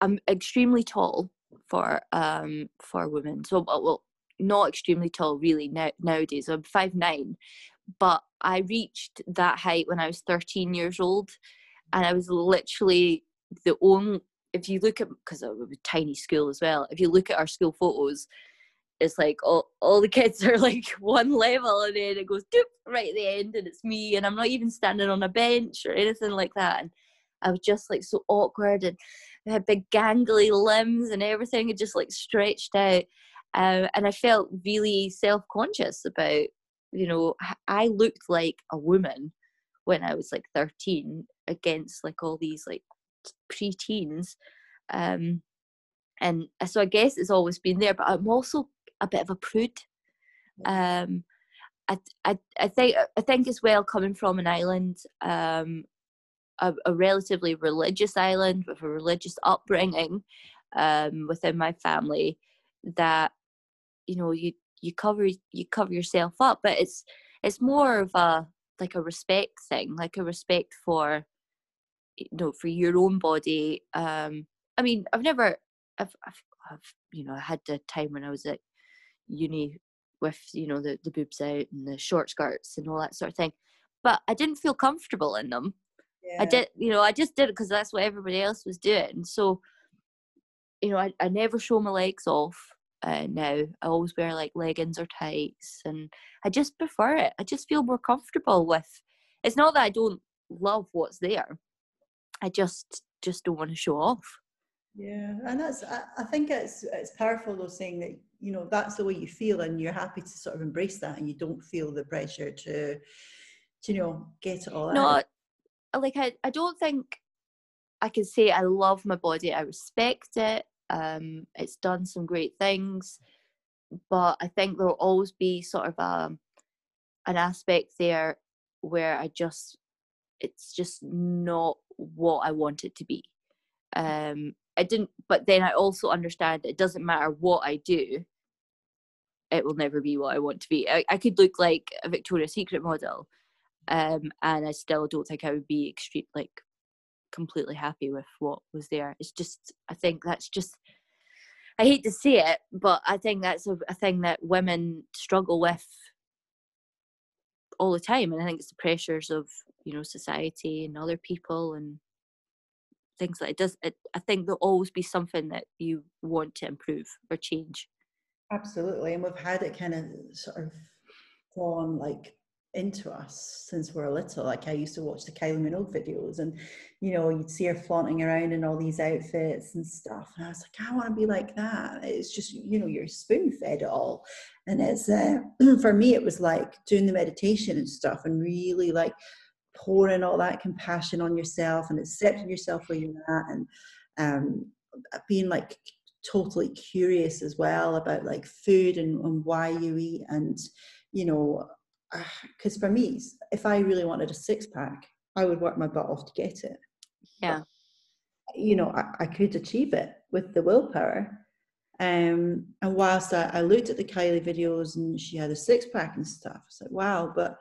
I'm extremely tall for um for women. So well, not extremely tall really now, nowadays. I'm five nine, but I reached that height when I was 13 years old, and I was literally the only. If you look at because I was a tiny school as well, if you look at our school photos, it's like all, all the kids are like one level and then it goes doop right at the end and it's me and I'm not even standing on a bench or anything like that and I was just like so awkward and I had big gangly limbs and everything had just like stretched out um, and I felt really self-conscious about you know I looked like a woman when I was like 13 against like all these like pre-teens. Um, and so I guess it's always been there but I'm also a bit of a prude. Um, I, I, I think I think as well coming from an island um, a, a, relatively religious island with a religious upbringing um, within my family that you know you you cover you cover yourself up but it's it's more of a like a respect thing like a respect for you know for your own body um i mean i've never i've, I've, I've you know i had the time when i was at uni with you know the, the boobs out and the short skirts and all that sort of thing but i didn't feel comfortable in them yeah. i did you know i just did it because that's what everybody else was doing so you know I, I never show my legs off uh, now. I always wear like leggings or tights, and I just prefer it. I just feel more comfortable with. It's not that I don't love what's there. I just just don't want to show off. Yeah, and that's I, I think it's it's powerful though saying that you know that's the way you feel and you're happy to sort of embrace that and you don't feel the pressure to, to you know get it all no, out. like I I don't think I can say I love my body. I respect it. Um, it's done some great things, but I think there'll always be sort of a, um, an aspect there where I just it's just not what I want it to be. Um, I didn't, but then I also understand it doesn't matter what I do, it will never be what I want to be. I, I could look like a Victoria's Secret model, um, and I still don't think I would be extreme like completely happy with what was there. It's just, I think that's just, I hate to say it, but I think that's a, a thing that women struggle with all the time. And I think it's the pressures of, you know, society and other people and things like it does. It, I think there'll always be something that you want to improve or change. Absolutely. And we've had it kind of sort of gone like into us since we are little. Like I used to watch the Kylie Minogue videos, and you know, you'd see her flaunting around in all these outfits and stuff. And I was like, I want to be like that. It's just, you know, you're spoon fed it all. And it's uh, for me, it was like doing the meditation and stuff, and really like pouring all that compassion on yourself and accepting yourself where you're at, and um, being like totally curious as well about like food and, and why you eat and you know because for me, if I really wanted a six pack, I would work my butt off to get it. Yeah. But, you know, I, I, could achieve it with the willpower. Um, and whilst I, I looked at the Kylie videos and she had a six pack and stuff, I was like, wow, but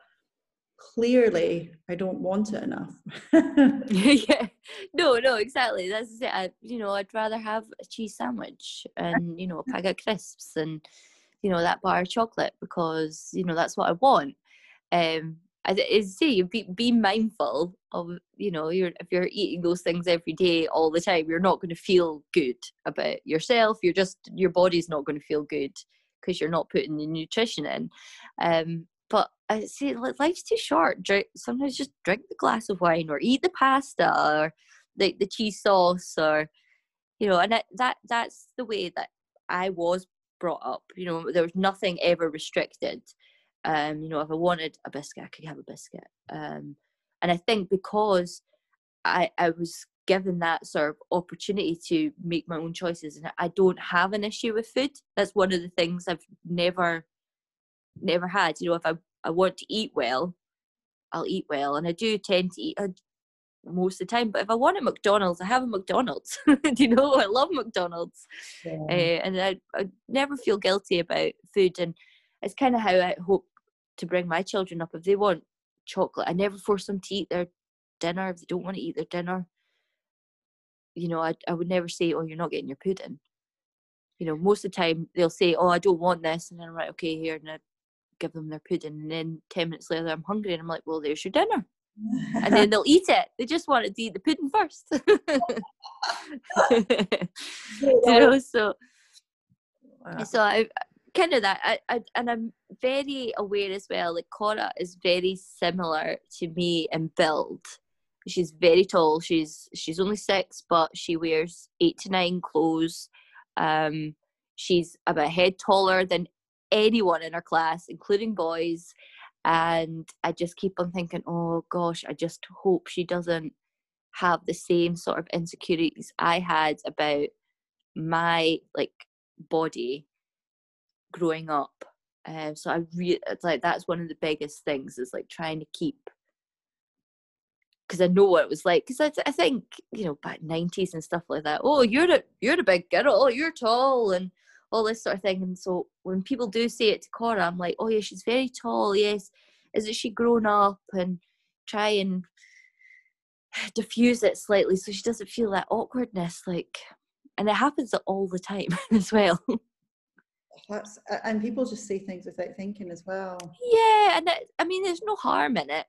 clearly I don't want it enough. yeah, no, no, exactly. That's it. I, you know, I'd rather have a cheese sandwich and you know a pack of crisps and you know that bar of chocolate because you know that's what I want. Um, as it is say, be be mindful of you know you're if you're eating those things every day all the time, you're not going to feel good about yourself. You're just your body's not going to feel good because you're not putting the nutrition in. Um, but I see life's too short. Sometimes just drink the glass of wine or eat the pasta or the the cheese sauce or you know, and that, that that's the way that I was brought up. You know, there was nothing ever restricted. Um, you know, if I wanted a biscuit, I could have a biscuit. Um, and I think because I I was given that sort of opportunity to make my own choices, and I don't have an issue with food. That's one of the things I've never never had. You know, if I I want to eat well, I'll eat well, and I do tend to eat most of the time. But if I want a McDonald's, I have a McDonald's. you know, I love McDonald's, yeah. uh, and I, I never feel guilty about food. And it's kind of how I hope to bring my children up. If they want chocolate, I never force them to eat their dinner. If they don't want to eat their dinner, you know, I I would never say, "Oh, you're not getting your pudding." You know, most of the time they'll say, "Oh, I don't want this," and then I'm like, "Okay, here," and I give them their pudding, and then ten minutes later I'm hungry, and I'm like, "Well, there's your dinner." And then they'll eat it. They just wanted to eat the pudding first. you know, so wow. so I kind of that. I, I, and I'm very aware as well. Like Cora is very similar to me in build. She's very tall. She's she's only six, but she wears eight to nine clothes. Um, she's about a head taller than anyone in her class, including boys. And I just keep on thinking, oh gosh, I just hope she doesn't have the same sort of insecurities I had about my like body growing up. Um, so I really, it's like that's one of the biggest things is like trying to keep because I know what it was like. Because I, I think you know back nineties and stuff like that. Oh, you're a you're a big girl. You're tall and all this sort of thing. And so when people do say it to Cora, I'm like, oh yeah, she's very tall. Yes, is it she grown up and try and diffuse it slightly so she doesn't feel that awkwardness. Like, and it happens all the time as well. That's, and people just say things without thinking as well. Yeah, and it, I mean, there's no harm in it.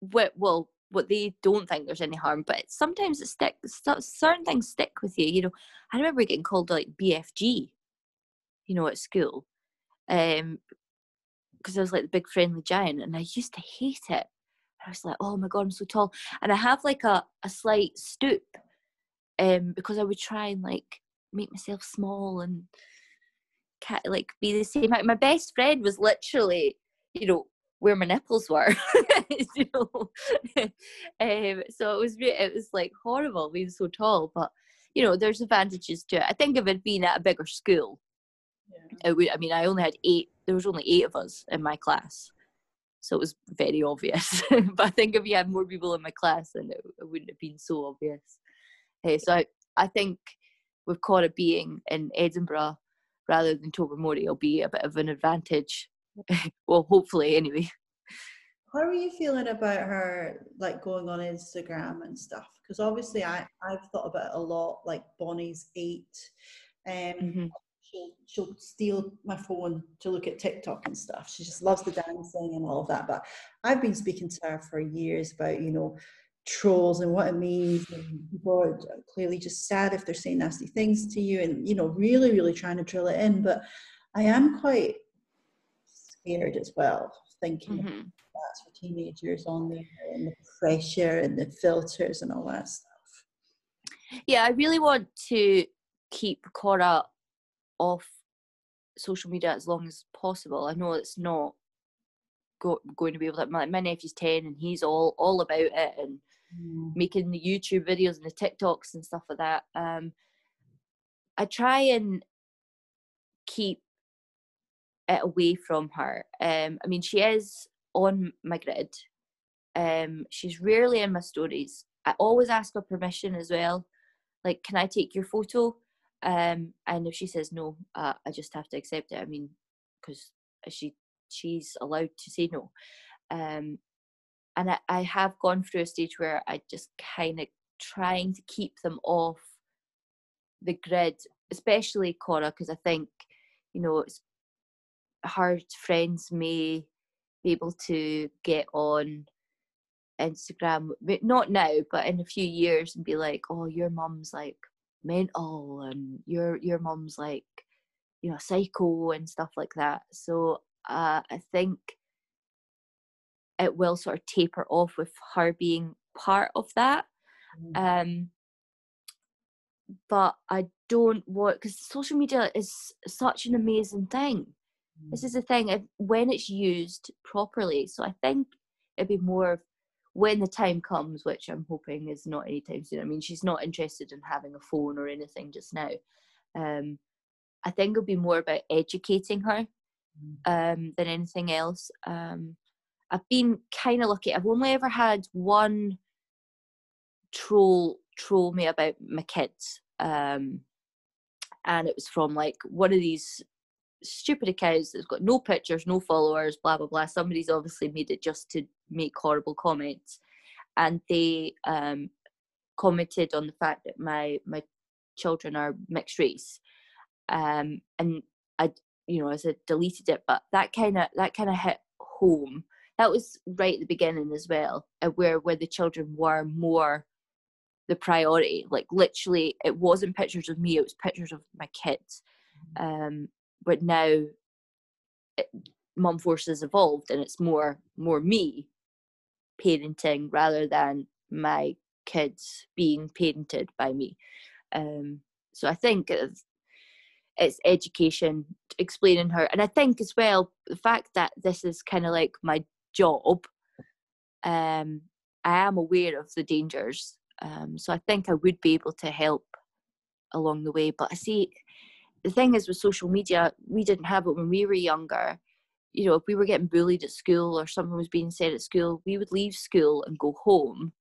What well, what they don't think there's any harm, but sometimes it sticks. Certain things stick with you. You know, I remember getting called like BFG, you know, at school, um, because I was like the big friendly giant, and I used to hate it. I was like, oh my god, I'm so tall, and I have like a a slight stoop, um, because I would try and like make myself small and like be the same. My best friend was literally, you know, where my nipples were. you know, um, so it was it was like horrible being so tall, but you know, there's advantages to it. I think of it being at a bigger school. Yeah. Would, I mean, I only had eight. There was only eight of us in my class, so it was very obvious. but I think if you had more people in my class, then it, it wouldn't have been so obvious. Uh, so I, I think with Cora being in Edinburgh rather than Tobermory, will be a bit of an advantage. well, hopefully, anyway. How are you feeling about her like going on Instagram and stuff? Because obviously, I I've thought about it a lot. Like Bonnie's eight, um, mm-hmm. She'll she'll steal my phone to look at TikTok and stuff. She just loves the dancing and all of that. But I've been speaking to her for years about you know trolls and what it means and people are clearly just sad if they're saying nasty things to you and you know really really trying to drill it in but i am quite scared as well thinking mm-hmm. that's for teenagers on there and the pressure and the filters and all that stuff yeah i really want to keep cora off social media as long as possible. I know it's not go, going to be able to my, my nephew's 10 and he's all all about it and mm. making the youtube videos and the tiktoks and stuff like that. Um i try and keep it away from her. Um i mean she is on my grid. Um she's rarely in my stories. I always ask her permission as well. Like can i take your photo um and if she says no uh, i just have to accept it i mean because she she's allowed to say no. Um, and I, I have gone through a stage where I just kind of trying to keep them off the grid, especially Cora, because I think, you know, it's her friends may be able to get on Instagram, not now, but in a few years, and be like, "Oh, your mum's like mental, and your your mum's like, you know, psycho and stuff like that." So uh, I think it will sort of taper off with her being part of that. Mm. Um, but I don't want because social media is such an amazing thing. Mm. This is the thing if, when it's used properly. So I think it'd be more when the time comes, which I'm hoping is not anytime soon. I mean, she's not interested in having a phone or anything just now. Um, I think it'll be more about educating her um, than anything else. Um, I've been kind of lucky. I've only ever had one troll troll me about my kids, um, and it was from like one of these stupid accounts that's got no pictures, no followers, blah blah blah. Somebody's obviously made it just to make horrible comments, and they um, commented on the fact that my my children are mixed race, um, and I you know, as I deleted it, but that kind of that kind of hit home. That was right at the beginning as well, uh, where where the children were more the priority. Like literally, it wasn't pictures of me; it was pictures of my kids. Mm-hmm. Um, but now mum force has evolved and it's more more me parenting rather than my kids being parented by me. Um so i think it's, it's education explaining her and i think as well the fact that this is kind of like my job um i am aware of the dangers um so i think i would be able to help along the way but i see the thing is with social media we didn't have it when we were younger you know, if we were getting bullied at school or something was being said at school, we would leave school and go home,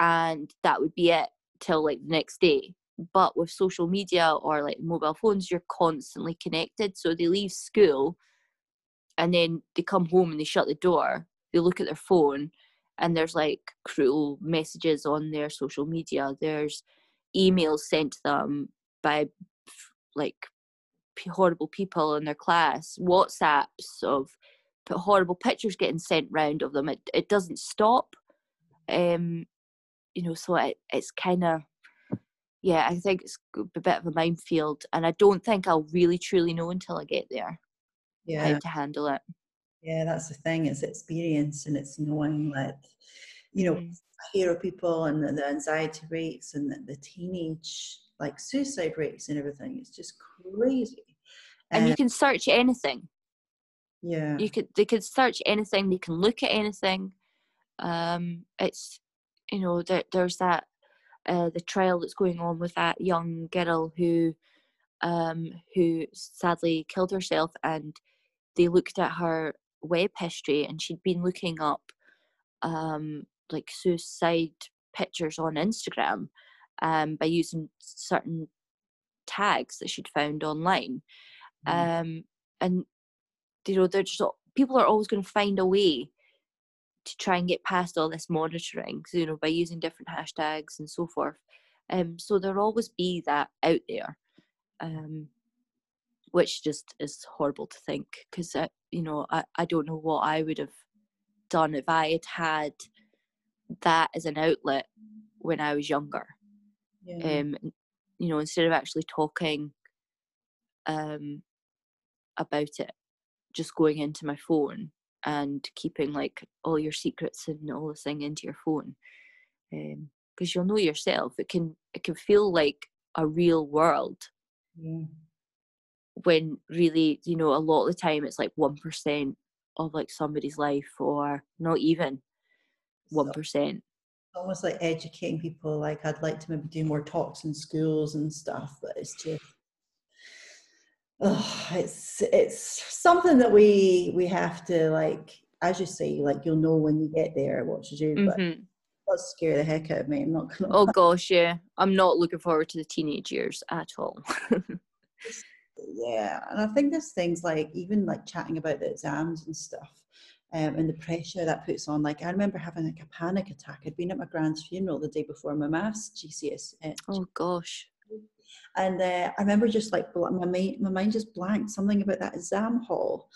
and that would be it till like the next day. But with social media or like mobile phones, you're constantly connected. So they leave school and then they come home and they shut the door, they look at their phone, and there's like cruel messages on their social media. There's emails sent to them by like horrible people in their class, WhatsApps of horrible pictures getting sent round of them. It it doesn't stop. Um, you know, so it, it's kind of yeah. I think it's a bit of a minefield, and I don't think I'll really truly know until I get there. Yeah, how to handle it. Yeah, that's the thing. It's experience, and it's knowing that you know. Mm. Hear of people and the, the anxiety rates and the, the teenage like suicide rates and everything. It's just crazy. And you can search anything. Yeah. You could they could search anything. They can look at anything. Um it's you know there, there's that uh the trial that's going on with that young girl who um who sadly killed herself and they looked at her web history and she'd been looking up um like suicide pictures on instagram um by using certain tags that she'd found online Mm. Um, and you know, they're just people are always going to find a way to try and get past all this monitoring, you know, by using different hashtags and so forth. Um, so there'll always be that out there, um, which just is horrible to think because you know I, I don't know what I would have done if I had had that as an outlet when I was younger. Yeah. Um, you know, instead of actually talking um, about it just going into my phone and keeping like all your secrets and all this thing into your phone because um, you'll know yourself it can it can feel like a real world yeah. when really you know a lot of the time it's like 1% of like somebody's life or not even 1% almost like educating people like i'd like to maybe do more talks in schools and stuff but it's just oh, it's it's something that we we have to like as you say like you'll know when you get there what to do but mm-hmm. that scare the heck out of me i'm not gonna oh gosh yeah. I'm not looking forward to the teenage years at all. Yeah and i think there's things like even like chatting about the exams and stuff um, and the pressure that puts on. Like I remember having like a panic attack. I'd been at my grand's funeral the day before my maths GCS. Uh, oh gosh. And uh, I remember just like my mind, my mind just blanked something about that exam hall.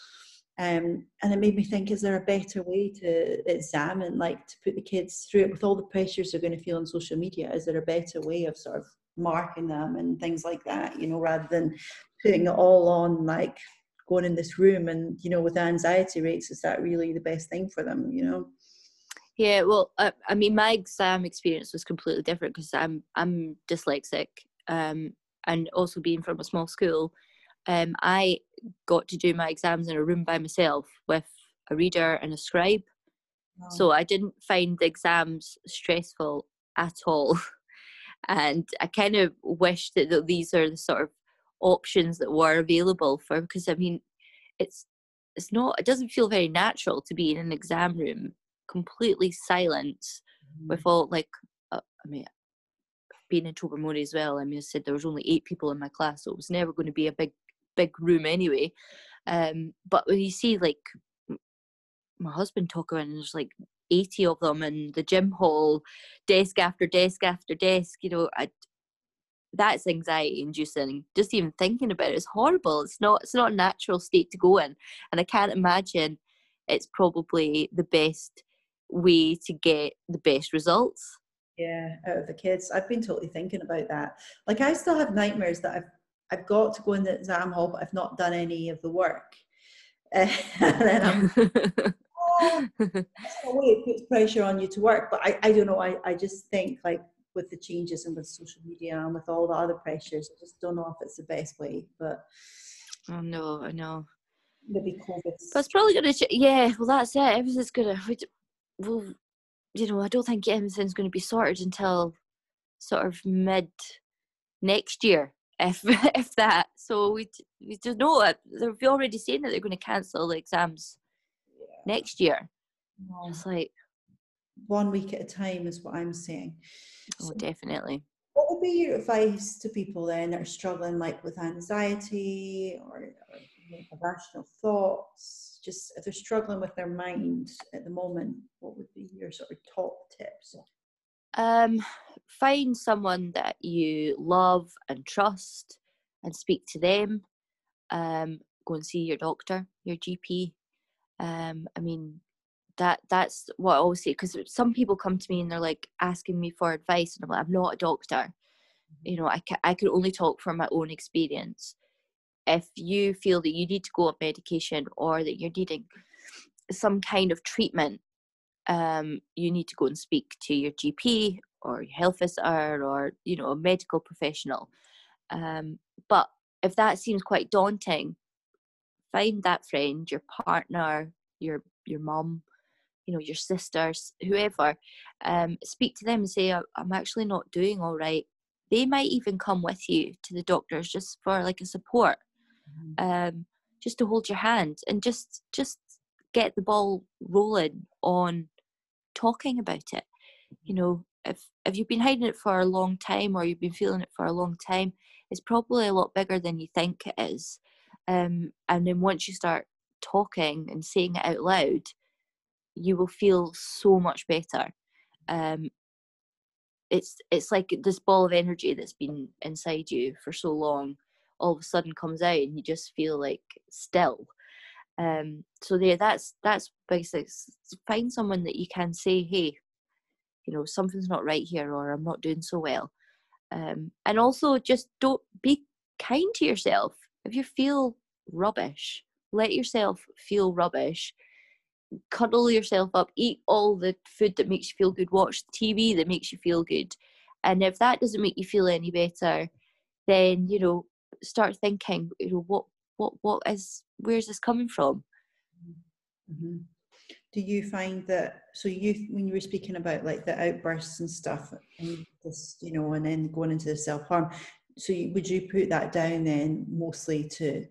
Um, and it made me think: Is there a better way to examine, like to put the kids through it with all the pressures they're going to feel on social media? Is there a better way of sort of marking them and things like that? You know, rather than putting it all on like going in this room and you know with anxiety rates, is that really the best thing for them? You know. Yeah, well, uh, I mean, my exam experience was completely different because I'm I'm dyslexic, um, and also being from a small school, um, I got to do my exams in a room by myself with a reader and a scribe. Wow. So I didn't find the exams stressful at all. and I kind of wish that these are the sort of options that were available for because I mean it's it's not it doesn't feel very natural to be in an exam room completely silent mm-hmm. with all like uh, I mean being in Tobermory as well, I mean, I said there was only eight people in my class, so it was never going to be a big, big room anyway. Um, but when you see like my husband talking, and there's like 80 of them in the gym hall, desk after desk after desk, you know, I, that's anxiety inducing. Just even thinking about it is horrible. It's not, it's not a natural state to go in. And I can't imagine it's probably the best way to get the best results yeah out of the kids i've been totally thinking about that like i still have nightmares that i've I've got to go in the exam hall, but I've not done any of the work. And then I'm, oh, way it puts pressure on you to work. But I, I don't know. I, I just think like with the changes and with social media and with all the other pressures, I just don't know if it's the best way. But oh, I know, I know. Maybe COVID. But it's probably gonna. Ch- yeah, well, that's it. Everything's gonna. Well, you know, I don't think anything's going to be sorted until sort of mid next year, if if that. So we we just know it. They've already saying that they're going to cancel the exams yeah. next year. No. It's like one week at a time is what I'm saying. Oh, so definitely. What would be your advice to people then that are struggling, like with anxiety or, or irrational thoughts? just if they're struggling with their mind at the moment, what would be your sort of top tips? Um, find someone that you love and trust and speak to them. Um, go and see your doctor, your GP. Um, I mean, that that's what I always say because some people come to me and they're like asking me for advice, and I'm like, I'm not a doctor. Mm-hmm. You know, I can I can only talk from my own experience if you feel that you need to go on medication or that you're needing some kind of treatment, um, you need to go and speak to your GP or your health visitor or you know a medical professional. Um, but if that seems quite daunting, find that friend, your partner, your your mum, you know your sisters, whoever. Um, speak to them and say, "I'm actually not doing all right." They might even come with you to the doctors just for like a support Mm-hmm. um, just to hold your hand and just just get the ball rolling on talking about it you mm-hmm. know if if you've been hiding it for a long time or you've been feeling it for a long time it's probably a lot bigger than you think it is um, and then once you start talking and saying it out loud you will feel so much better. Um, it's it's like this ball of energy that's been inside you for so long all of a sudden comes out and you just feel like still. Um so there that's that's basic find someone that you can say hey you know something's not right here or i'm not doing so well. Um and also just don't be kind to yourself. If you feel rubbish let yourself feel rubbish cuddle yourself up eat all the food that makes you feel good watch tv that makes you feel good and if that doesn't make you feel any better then you know start thinking, you know, what what what is where's this coming from? Mm-hmm. Do you find that so you when you were speaking about like the outbursts and stuff and this you know and then going into the self harm, so you, would you put that down then mostly to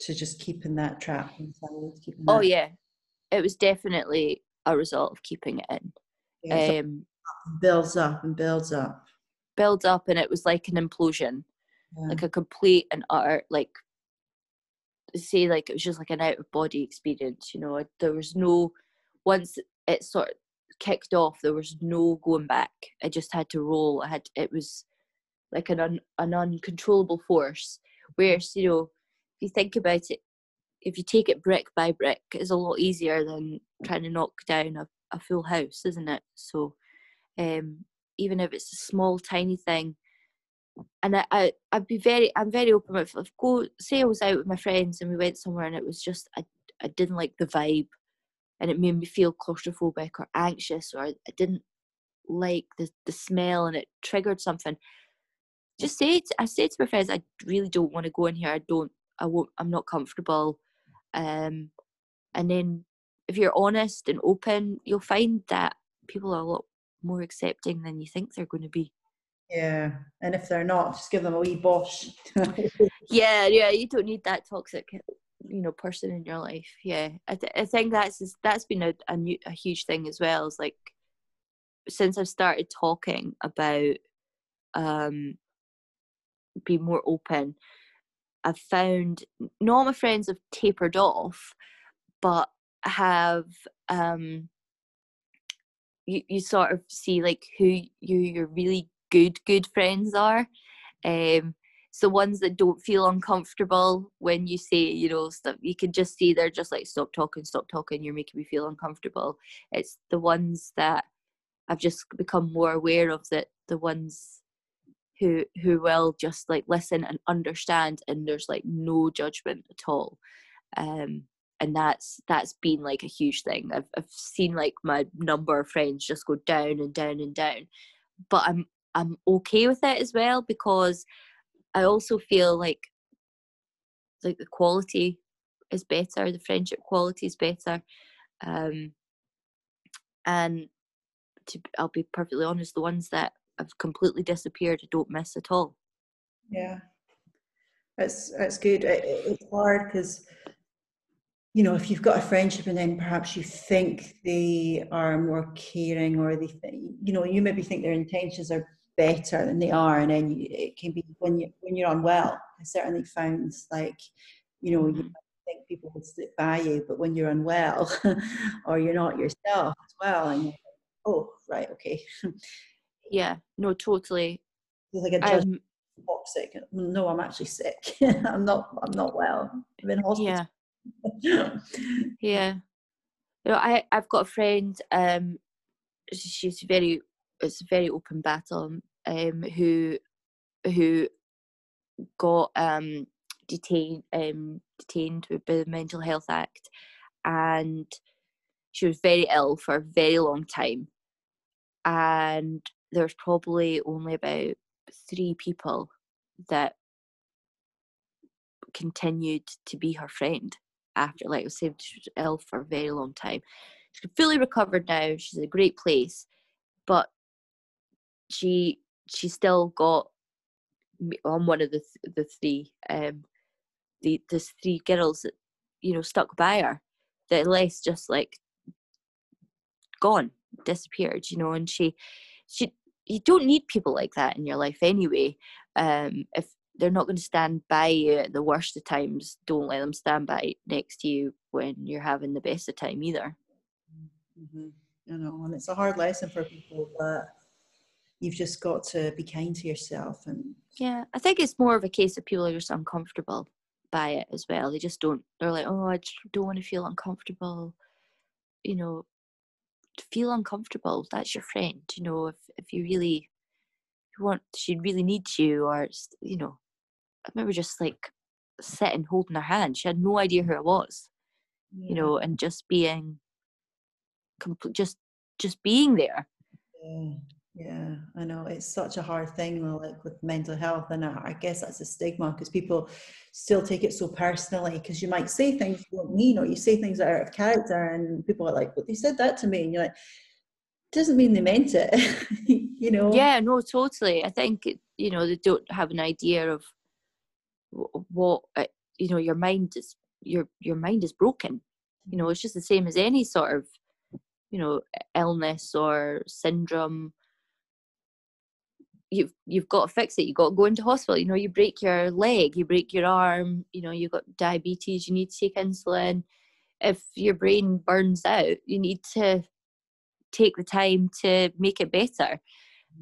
to just keeping that trap inside? Keeping oh, that? Oh yeah, it was definitely a result of keeping it in. Yeah, um, builds up and builds up. Builds up, and it was like an implosion yeah. like a complete and utter like say like it was just like an out of body experience you know there was no once it sort of kicked off there was no going back i just had to roll i had it was like an un, an uncontrollable force whereas you know if you think about it if you take it brick by brick it's a lot easier than trying to knock down a, a full house isn't it so um even if it's a small tiny thing and I, I I'd be very I'm very open with if go say I was out with my friends and we went somewhere and it was just I I didn't like the vibe and it made me feel claustrophobic or anxious or I didn't like the the smell and it triggered something. Just say it I say to my friends I really don't want to go in here. I don't I won't I'm not comfortable. Um and then if you're honest and open, you'll find that people are a lot more accepting than you think they're going to be. Yeah, and if they're not, just give them a wee bosh. yeah, yeah, you don't need that toxic, you know, person in your life. Yeah, I, th- I think that's just, that's been a a, new, a huge thing as well. Is like since I've started talking about um being more open, I've found not my friends have tapered off, but have um you, you sort of see like who you you're really good good friends are. Um so ones that don't feel uncomfortable when you say you know stuff you can just see they're just like stop talking stop talking you're making me feel uncomfortable. It's the ones that i've just become more aware of that the ones who who will just like listen and understand and there's like no judgment at all. Um and that's that's been like a huge thing. I've, I've seen like my number of friends just go down and down and down. But i'm i'm okay with it as well because i also feel like like the quality is better the friendship quality is better. Um and to i'll be perfectly honest the ones that have completely disappeared I don't miss at all. Yeah. That's that's good. It, it's hard because you know if you've got a friendship and then perhaps you think they are more caring or they th- you know you maybe think their intentions are better than they are and then you, it can be when you when you're unwell i certainly found like you know you mm-hmm. think people would sit by you but when you're unwell or you're not yourself as well and like, oh right okay yeah no totally. Like a judgment um, toxic no i'm actually sick. I'm not i'm not well. I'm in hospital. Yeah. Yeah you know i i've got a friend um she's very it's a very open battle um who who got um detained um detained with the mental health act and she was very ill for a very long time. And there's probably only about three people that continued to be her friend after like I she was ill for a very long time. She's fully recovered now, she's in a great place, but she she still got on one of the the three um the the three girls that you know stuck by her that less just like gone disappeared you know and she she you don't need people like that in your life anyway. Um, if they're not going to stand by you at the worst of times, don't let them stand by next to you when you're having the best of time either. Mm-hmm. You know, and it's a hard lesson for people, but you've just got to be kind to yourself. And yeah, I think it's more of a case of people are just uncomfortable by it as well. They just don't. They're like, oh, I don't want to feel uncomfortable. You know, feel uncomfortable that's your friend you know if if you really you want she really needs you or you know. I remember just like sitting holding her hand. She had no idea who i was yeah. you know and just being complete just just being there. Yeah yeah i know it's such a hard thing like with mental health and i, guess that's a stigma because people still take it so personally because you might say things you don't mean or you say things that are out of character and people are like but they said that to me and you're like doesn't mean they meant it you know? Yeah no totally i think you know they don't have an idea of what uh, you know your mind is your your mind is broken. You know it's just the same as any sort of you know illness or syndrome you've you've got to fix it. You've got to go into hospital. You know, you break your leg, you break your arm. You know, you've got diabetes. You need to take insulin. If your brain burns out, you need to take the time to make it better.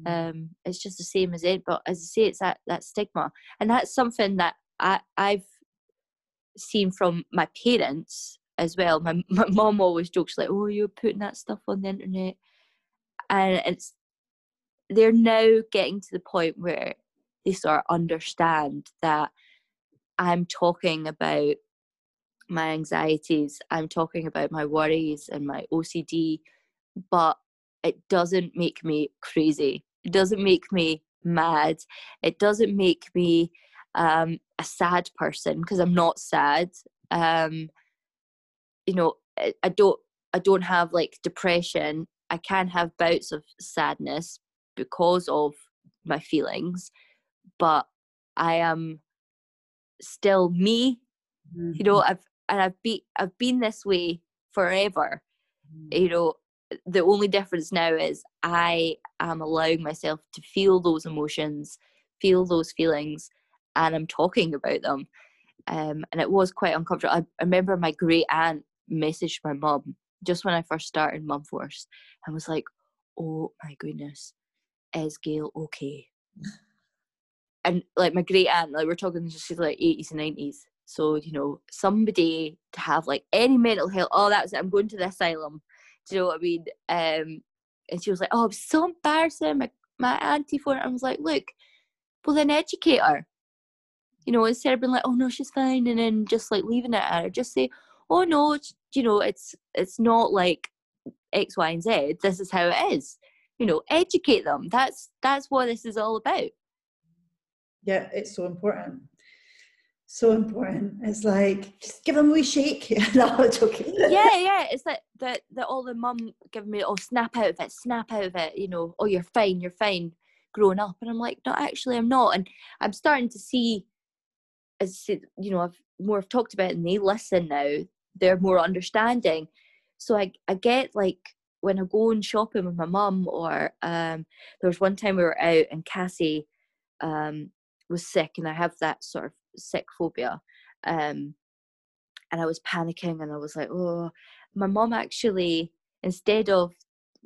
Mm. Um, it's just the same as it. But as I say, it's that that stigma, and that's something that I I've seen from my parents as well. My my mom always jokes like, "Oh, you're putting that stuff on the internet," and it's they're now getting to the point where they sort of understand that I'm talking about my anxieties, I'm talking about my worries and my OCD, but it doesn't make me crazy. It doesn't make me mad. It doesn't make me um, a sad person because I'm not sad. Um, you know, I, I don't. I don't have like depression. I can have bouts of sadness, because of my feelings, but I am still me. Mm-hmm. You know, mm-hmm. I've and I've been I've been this way forever. Mm-hmm. You know, the only difference now is I am allowing myself to feel those emotions, feel those feelings, and I'm talking about them. Um, and it was quite uncomfortable. I, I remember my great aunt messaged my mum just when I first started Mum Force and was like, "Oh my goodness, is Gail okay? and like my great aunt, like we're talking, she's like 80s and 90s. So, you know, somebody to have like any mental health, oh, that's it, I'm going to the asylum. Do you know what I mean? Um, and she was like, oh, I'm so embarrassing. My, my auntie for it. I was like, look, well then educate her you know instead of being like oh no she's fine and then just like leaving it at her just say oh no you know it's it's not like x y and z this is how it is you know educate them. That's that's what this is all about. Yeah it's so important. So important. It's like just give them a wee shake. No it's okay yeah yeah it's like that that all the mum giving me oh snap out of it snap out of it you know oh you're fine you're fine growing up. And i'm like no actually i'm not. And i'm starting to see as you know i've more have talked about it and they listen now they're more understanding. So i i get like when i go and shopping with my mum or um there was one time we were out and cassie um was sick and i have that sort of sick phobia um and i was panicking and i was like oh my mum actually instead of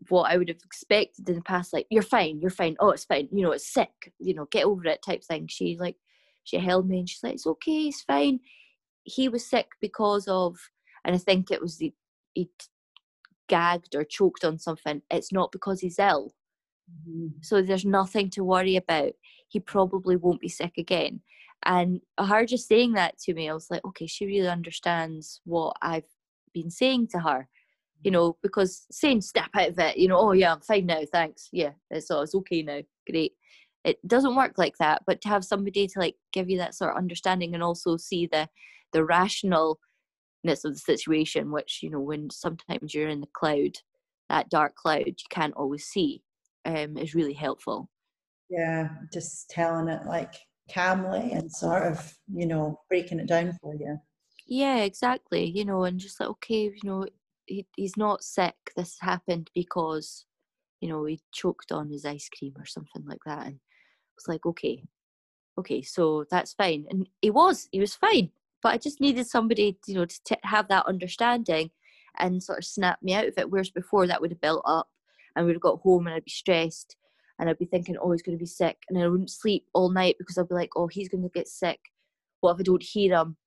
what I would have expected in the past, like you're fine, you're fine, oh it's fine, you know it's sick, you know get over it type thing. She like she held me and she's like it's okay, it's fine. He was sick because of, and I think it was the he gagged or choked on something. It's not because he's ill, mm-hmm. so there's nothing to worry about. He probably won't be sick again. And her just saying that to me, I was like, okay, she really understands what I've been saying to her you know, because saying step out of it, you know, oh yeah, I'm fine now, thanks. Yeah, it's all it's okay now. Great. It doesn't work like that, but to have somebody to like give you that sort of understanding and also see the the rationalness of the situation, which, you know, when sometimes you're in the cloud, that dark cloud you can't always see, um, is really helpful. Yeah, just telling it like calmly and sort of, you know, breaking it down for you. Yeah, exactly. You know, and just like, okay, you know, he, he's not sick. This happened because, you know, he choked on his ice cream or something like that. And I was like, okay, okay, so that's fine. And he was, he was fine. But I just needed somebody, you know, to t- have that understanding and sort of snap me out of it. Whereas before that would have built up and we'd have got home and I'd be stressed and I'd be thinking, oh, he's going to be sick. And I wouldn't sleep all night because I'd be like, oh, he's going to get sick. What if I don't hear him?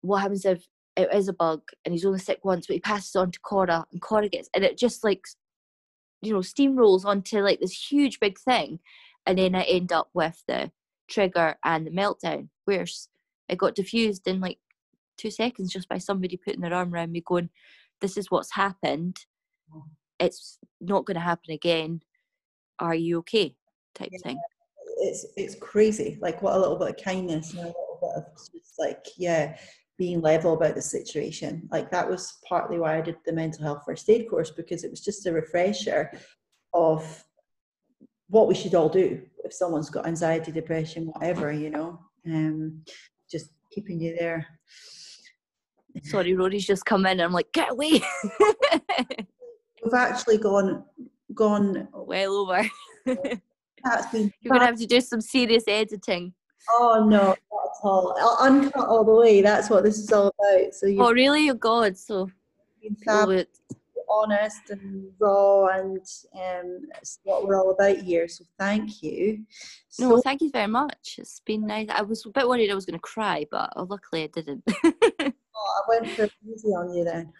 What happens if it is a bug and he's only sick once, but he passes on to Cora and Cora gets, and it just like, you know, steamrolls onto like this huge big thing. And then I end up with the trigger and the meltdown, whereas it got diffused in like two seconds just by somebody putting their arm around me going, this is what's happened. It's not going to happen again. Are you okay? Type yeah. thing. It's it's crazy. Like what a little bit of kindness and a little bit of just like yeah, being level about the situation. Like that was partly why I did the mental health first aid course because it was just a refresher of what we should all do if someone's got anxiety, depression, whatever, you know. Um, keeping you there. Sorry, Rory's just come in and I'm like, get away. We've actually gone gone well over. That's been You're gonna have to do some serious editing. Oh no, not at all. I'll uncut all the way. That's what this is all about. So you. Oh really? Oh God! So. Honest and raw, and um, it's what we're all about here. So thank you. So, no, thank you very much. It's been nice. I was a bit worried I was going to cry, but luckily I didn't. oh, I went for easy on you then.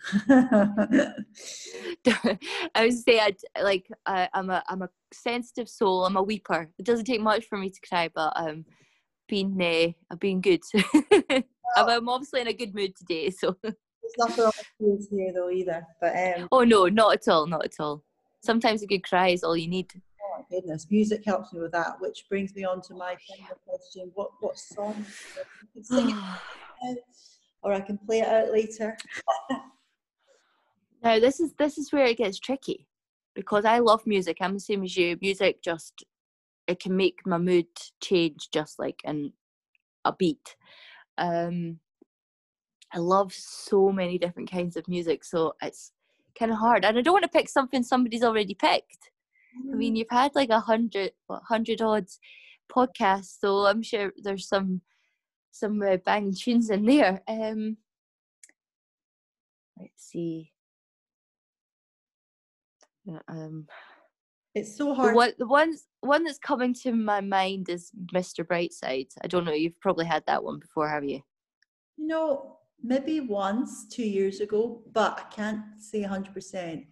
I would say I'd, like I, I'm a I'm a sensitive soul. I'm a weeper. It doesn't take much for me to cry, but um been uh, I've been good. I'm obviously in a good mood today, so. There's nothing wrong with here though either, but um. Oh no, not at all, not at all. Sometimes a good cry is all you need. Oh my goodness, music helps me with that, which brings me on to my final question: What what song? You can sing it, or I can play it out later. now this is this is where it gets tricky because I love music. I'm the same as you. Music just it can make my mood change just like in a beat. Um, I love so many different kinds of music, so it's kind of hard. And I don't want to pick something somebody's already picked. I mean, mm. you've had like a hundred, what, hundred odds podcasts, so I'm sure there's some some uh, banging tunes in there. Um, let's see. Um, it's so hard. The one, the ones, one that's coming to my mind is Mr. Brightside. I don't know. You've probably had that one before, have you? No, maybe once two years ago, but I can't say hundred percent.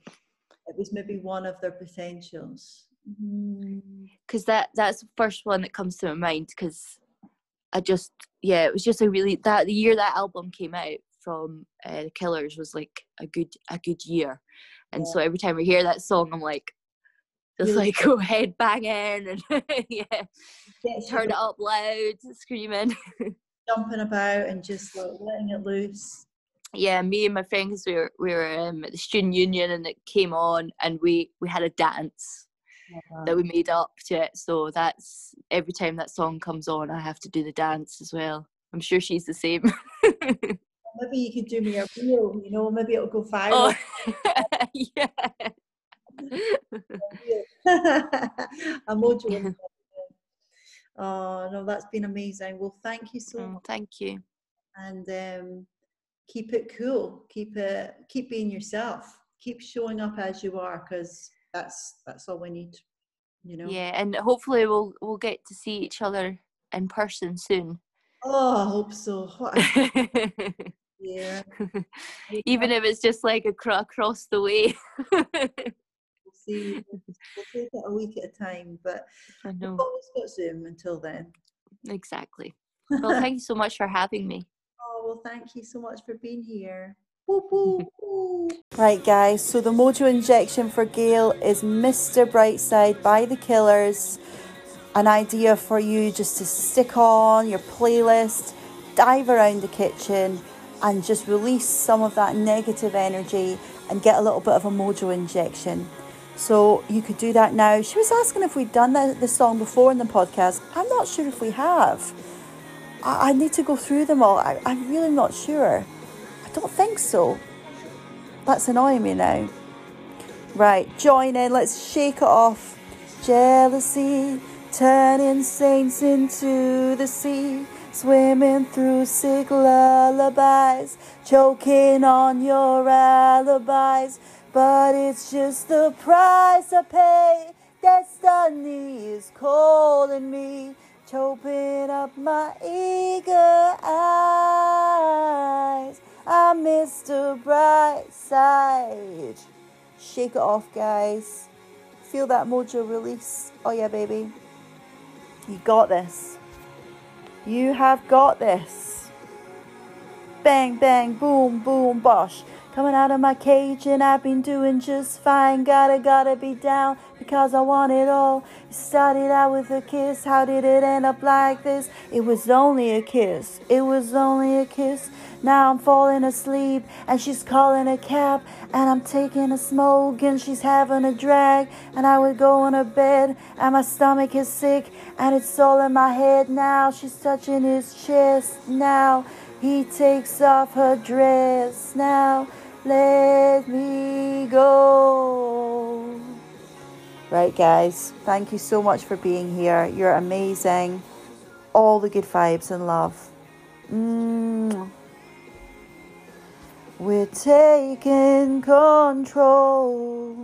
It was maybe one of their potentials. because that that's the first one that comes to my mind because I just yeah it was just a really that the year that album came out from uh, the Killers was like a good a good year, and Yeah. so every time I hear that song, I'm like just like go head banging and yeah turn it up loud screaming. jumping about and just like letting it loose. yeah, me and my friends we were we were um, at the student union and it came on and we we had a dance that we made up to it. So that's every time that song comes on, I have to do the dance as well. I'm sure she's the same. Maybe you could do me a reel, you know, maybe it'll go viral. oh, yeah. a mojo. Oh no, that's been amazing. Well, thank you so Mm, much, thank you. and um, keep it cool. Keep it, keep being yourself. Keep showing up as you are, because that's that's all we need. You know. Yeah, and hopefully we'll we'll get to see each other in person soon. Oh, I hope so. A year. Even if it's just like acro- across the way. We'll see. We'll take it a week at a time, but I we've know. always got Zoom until then. Exactly. Well, thank you so much for having me. Oh, well, thank you so much for being here. Woo, woo, woo. Right, guys, so the mojo injection for Gail is Mr. Brightside by The Killers. An idea for you just to stick on your playlist, dive around the kitchen, and just release some of that negative energy and get a little bit of a mojo injection. So you could do that now. She was asking if we'd done the, the song before in the podcast. I'm not sure if we have. I, I need to go through them all. I, I'm really not sure. I don't think so. That's annoying me now. Right, join in. Let's shake it off. Jealousy, turning saints into the sea. Swimming through sick lullabies, choking on your alibis. But it's just the price I pay. Destiny is calling me, choking up my eager eyes. I'm bright side. Shake it off, guys. Feel that mojo release. Oh, yeah, baby. You got this. You have got this. Bang, bang, boom, boom, bosh. Coming out of my cage and I've been doing just fine. Gotta, gotta be down because I want it all. It started out with a kiss. How did it end up like this? It was only a kiss. It was only a kiss. Now I'm falling asleep and she's calling a cab and I'm taking a smoke and she's having a drag and I would go on her bed and my stomach is sick and it's all in my head now. She's touching his chest now. He takes off her dress now. Let me go. Right, guys. Thank you so much for being here. You're amazing. All the good vibes and love. Mwah. We're taking control.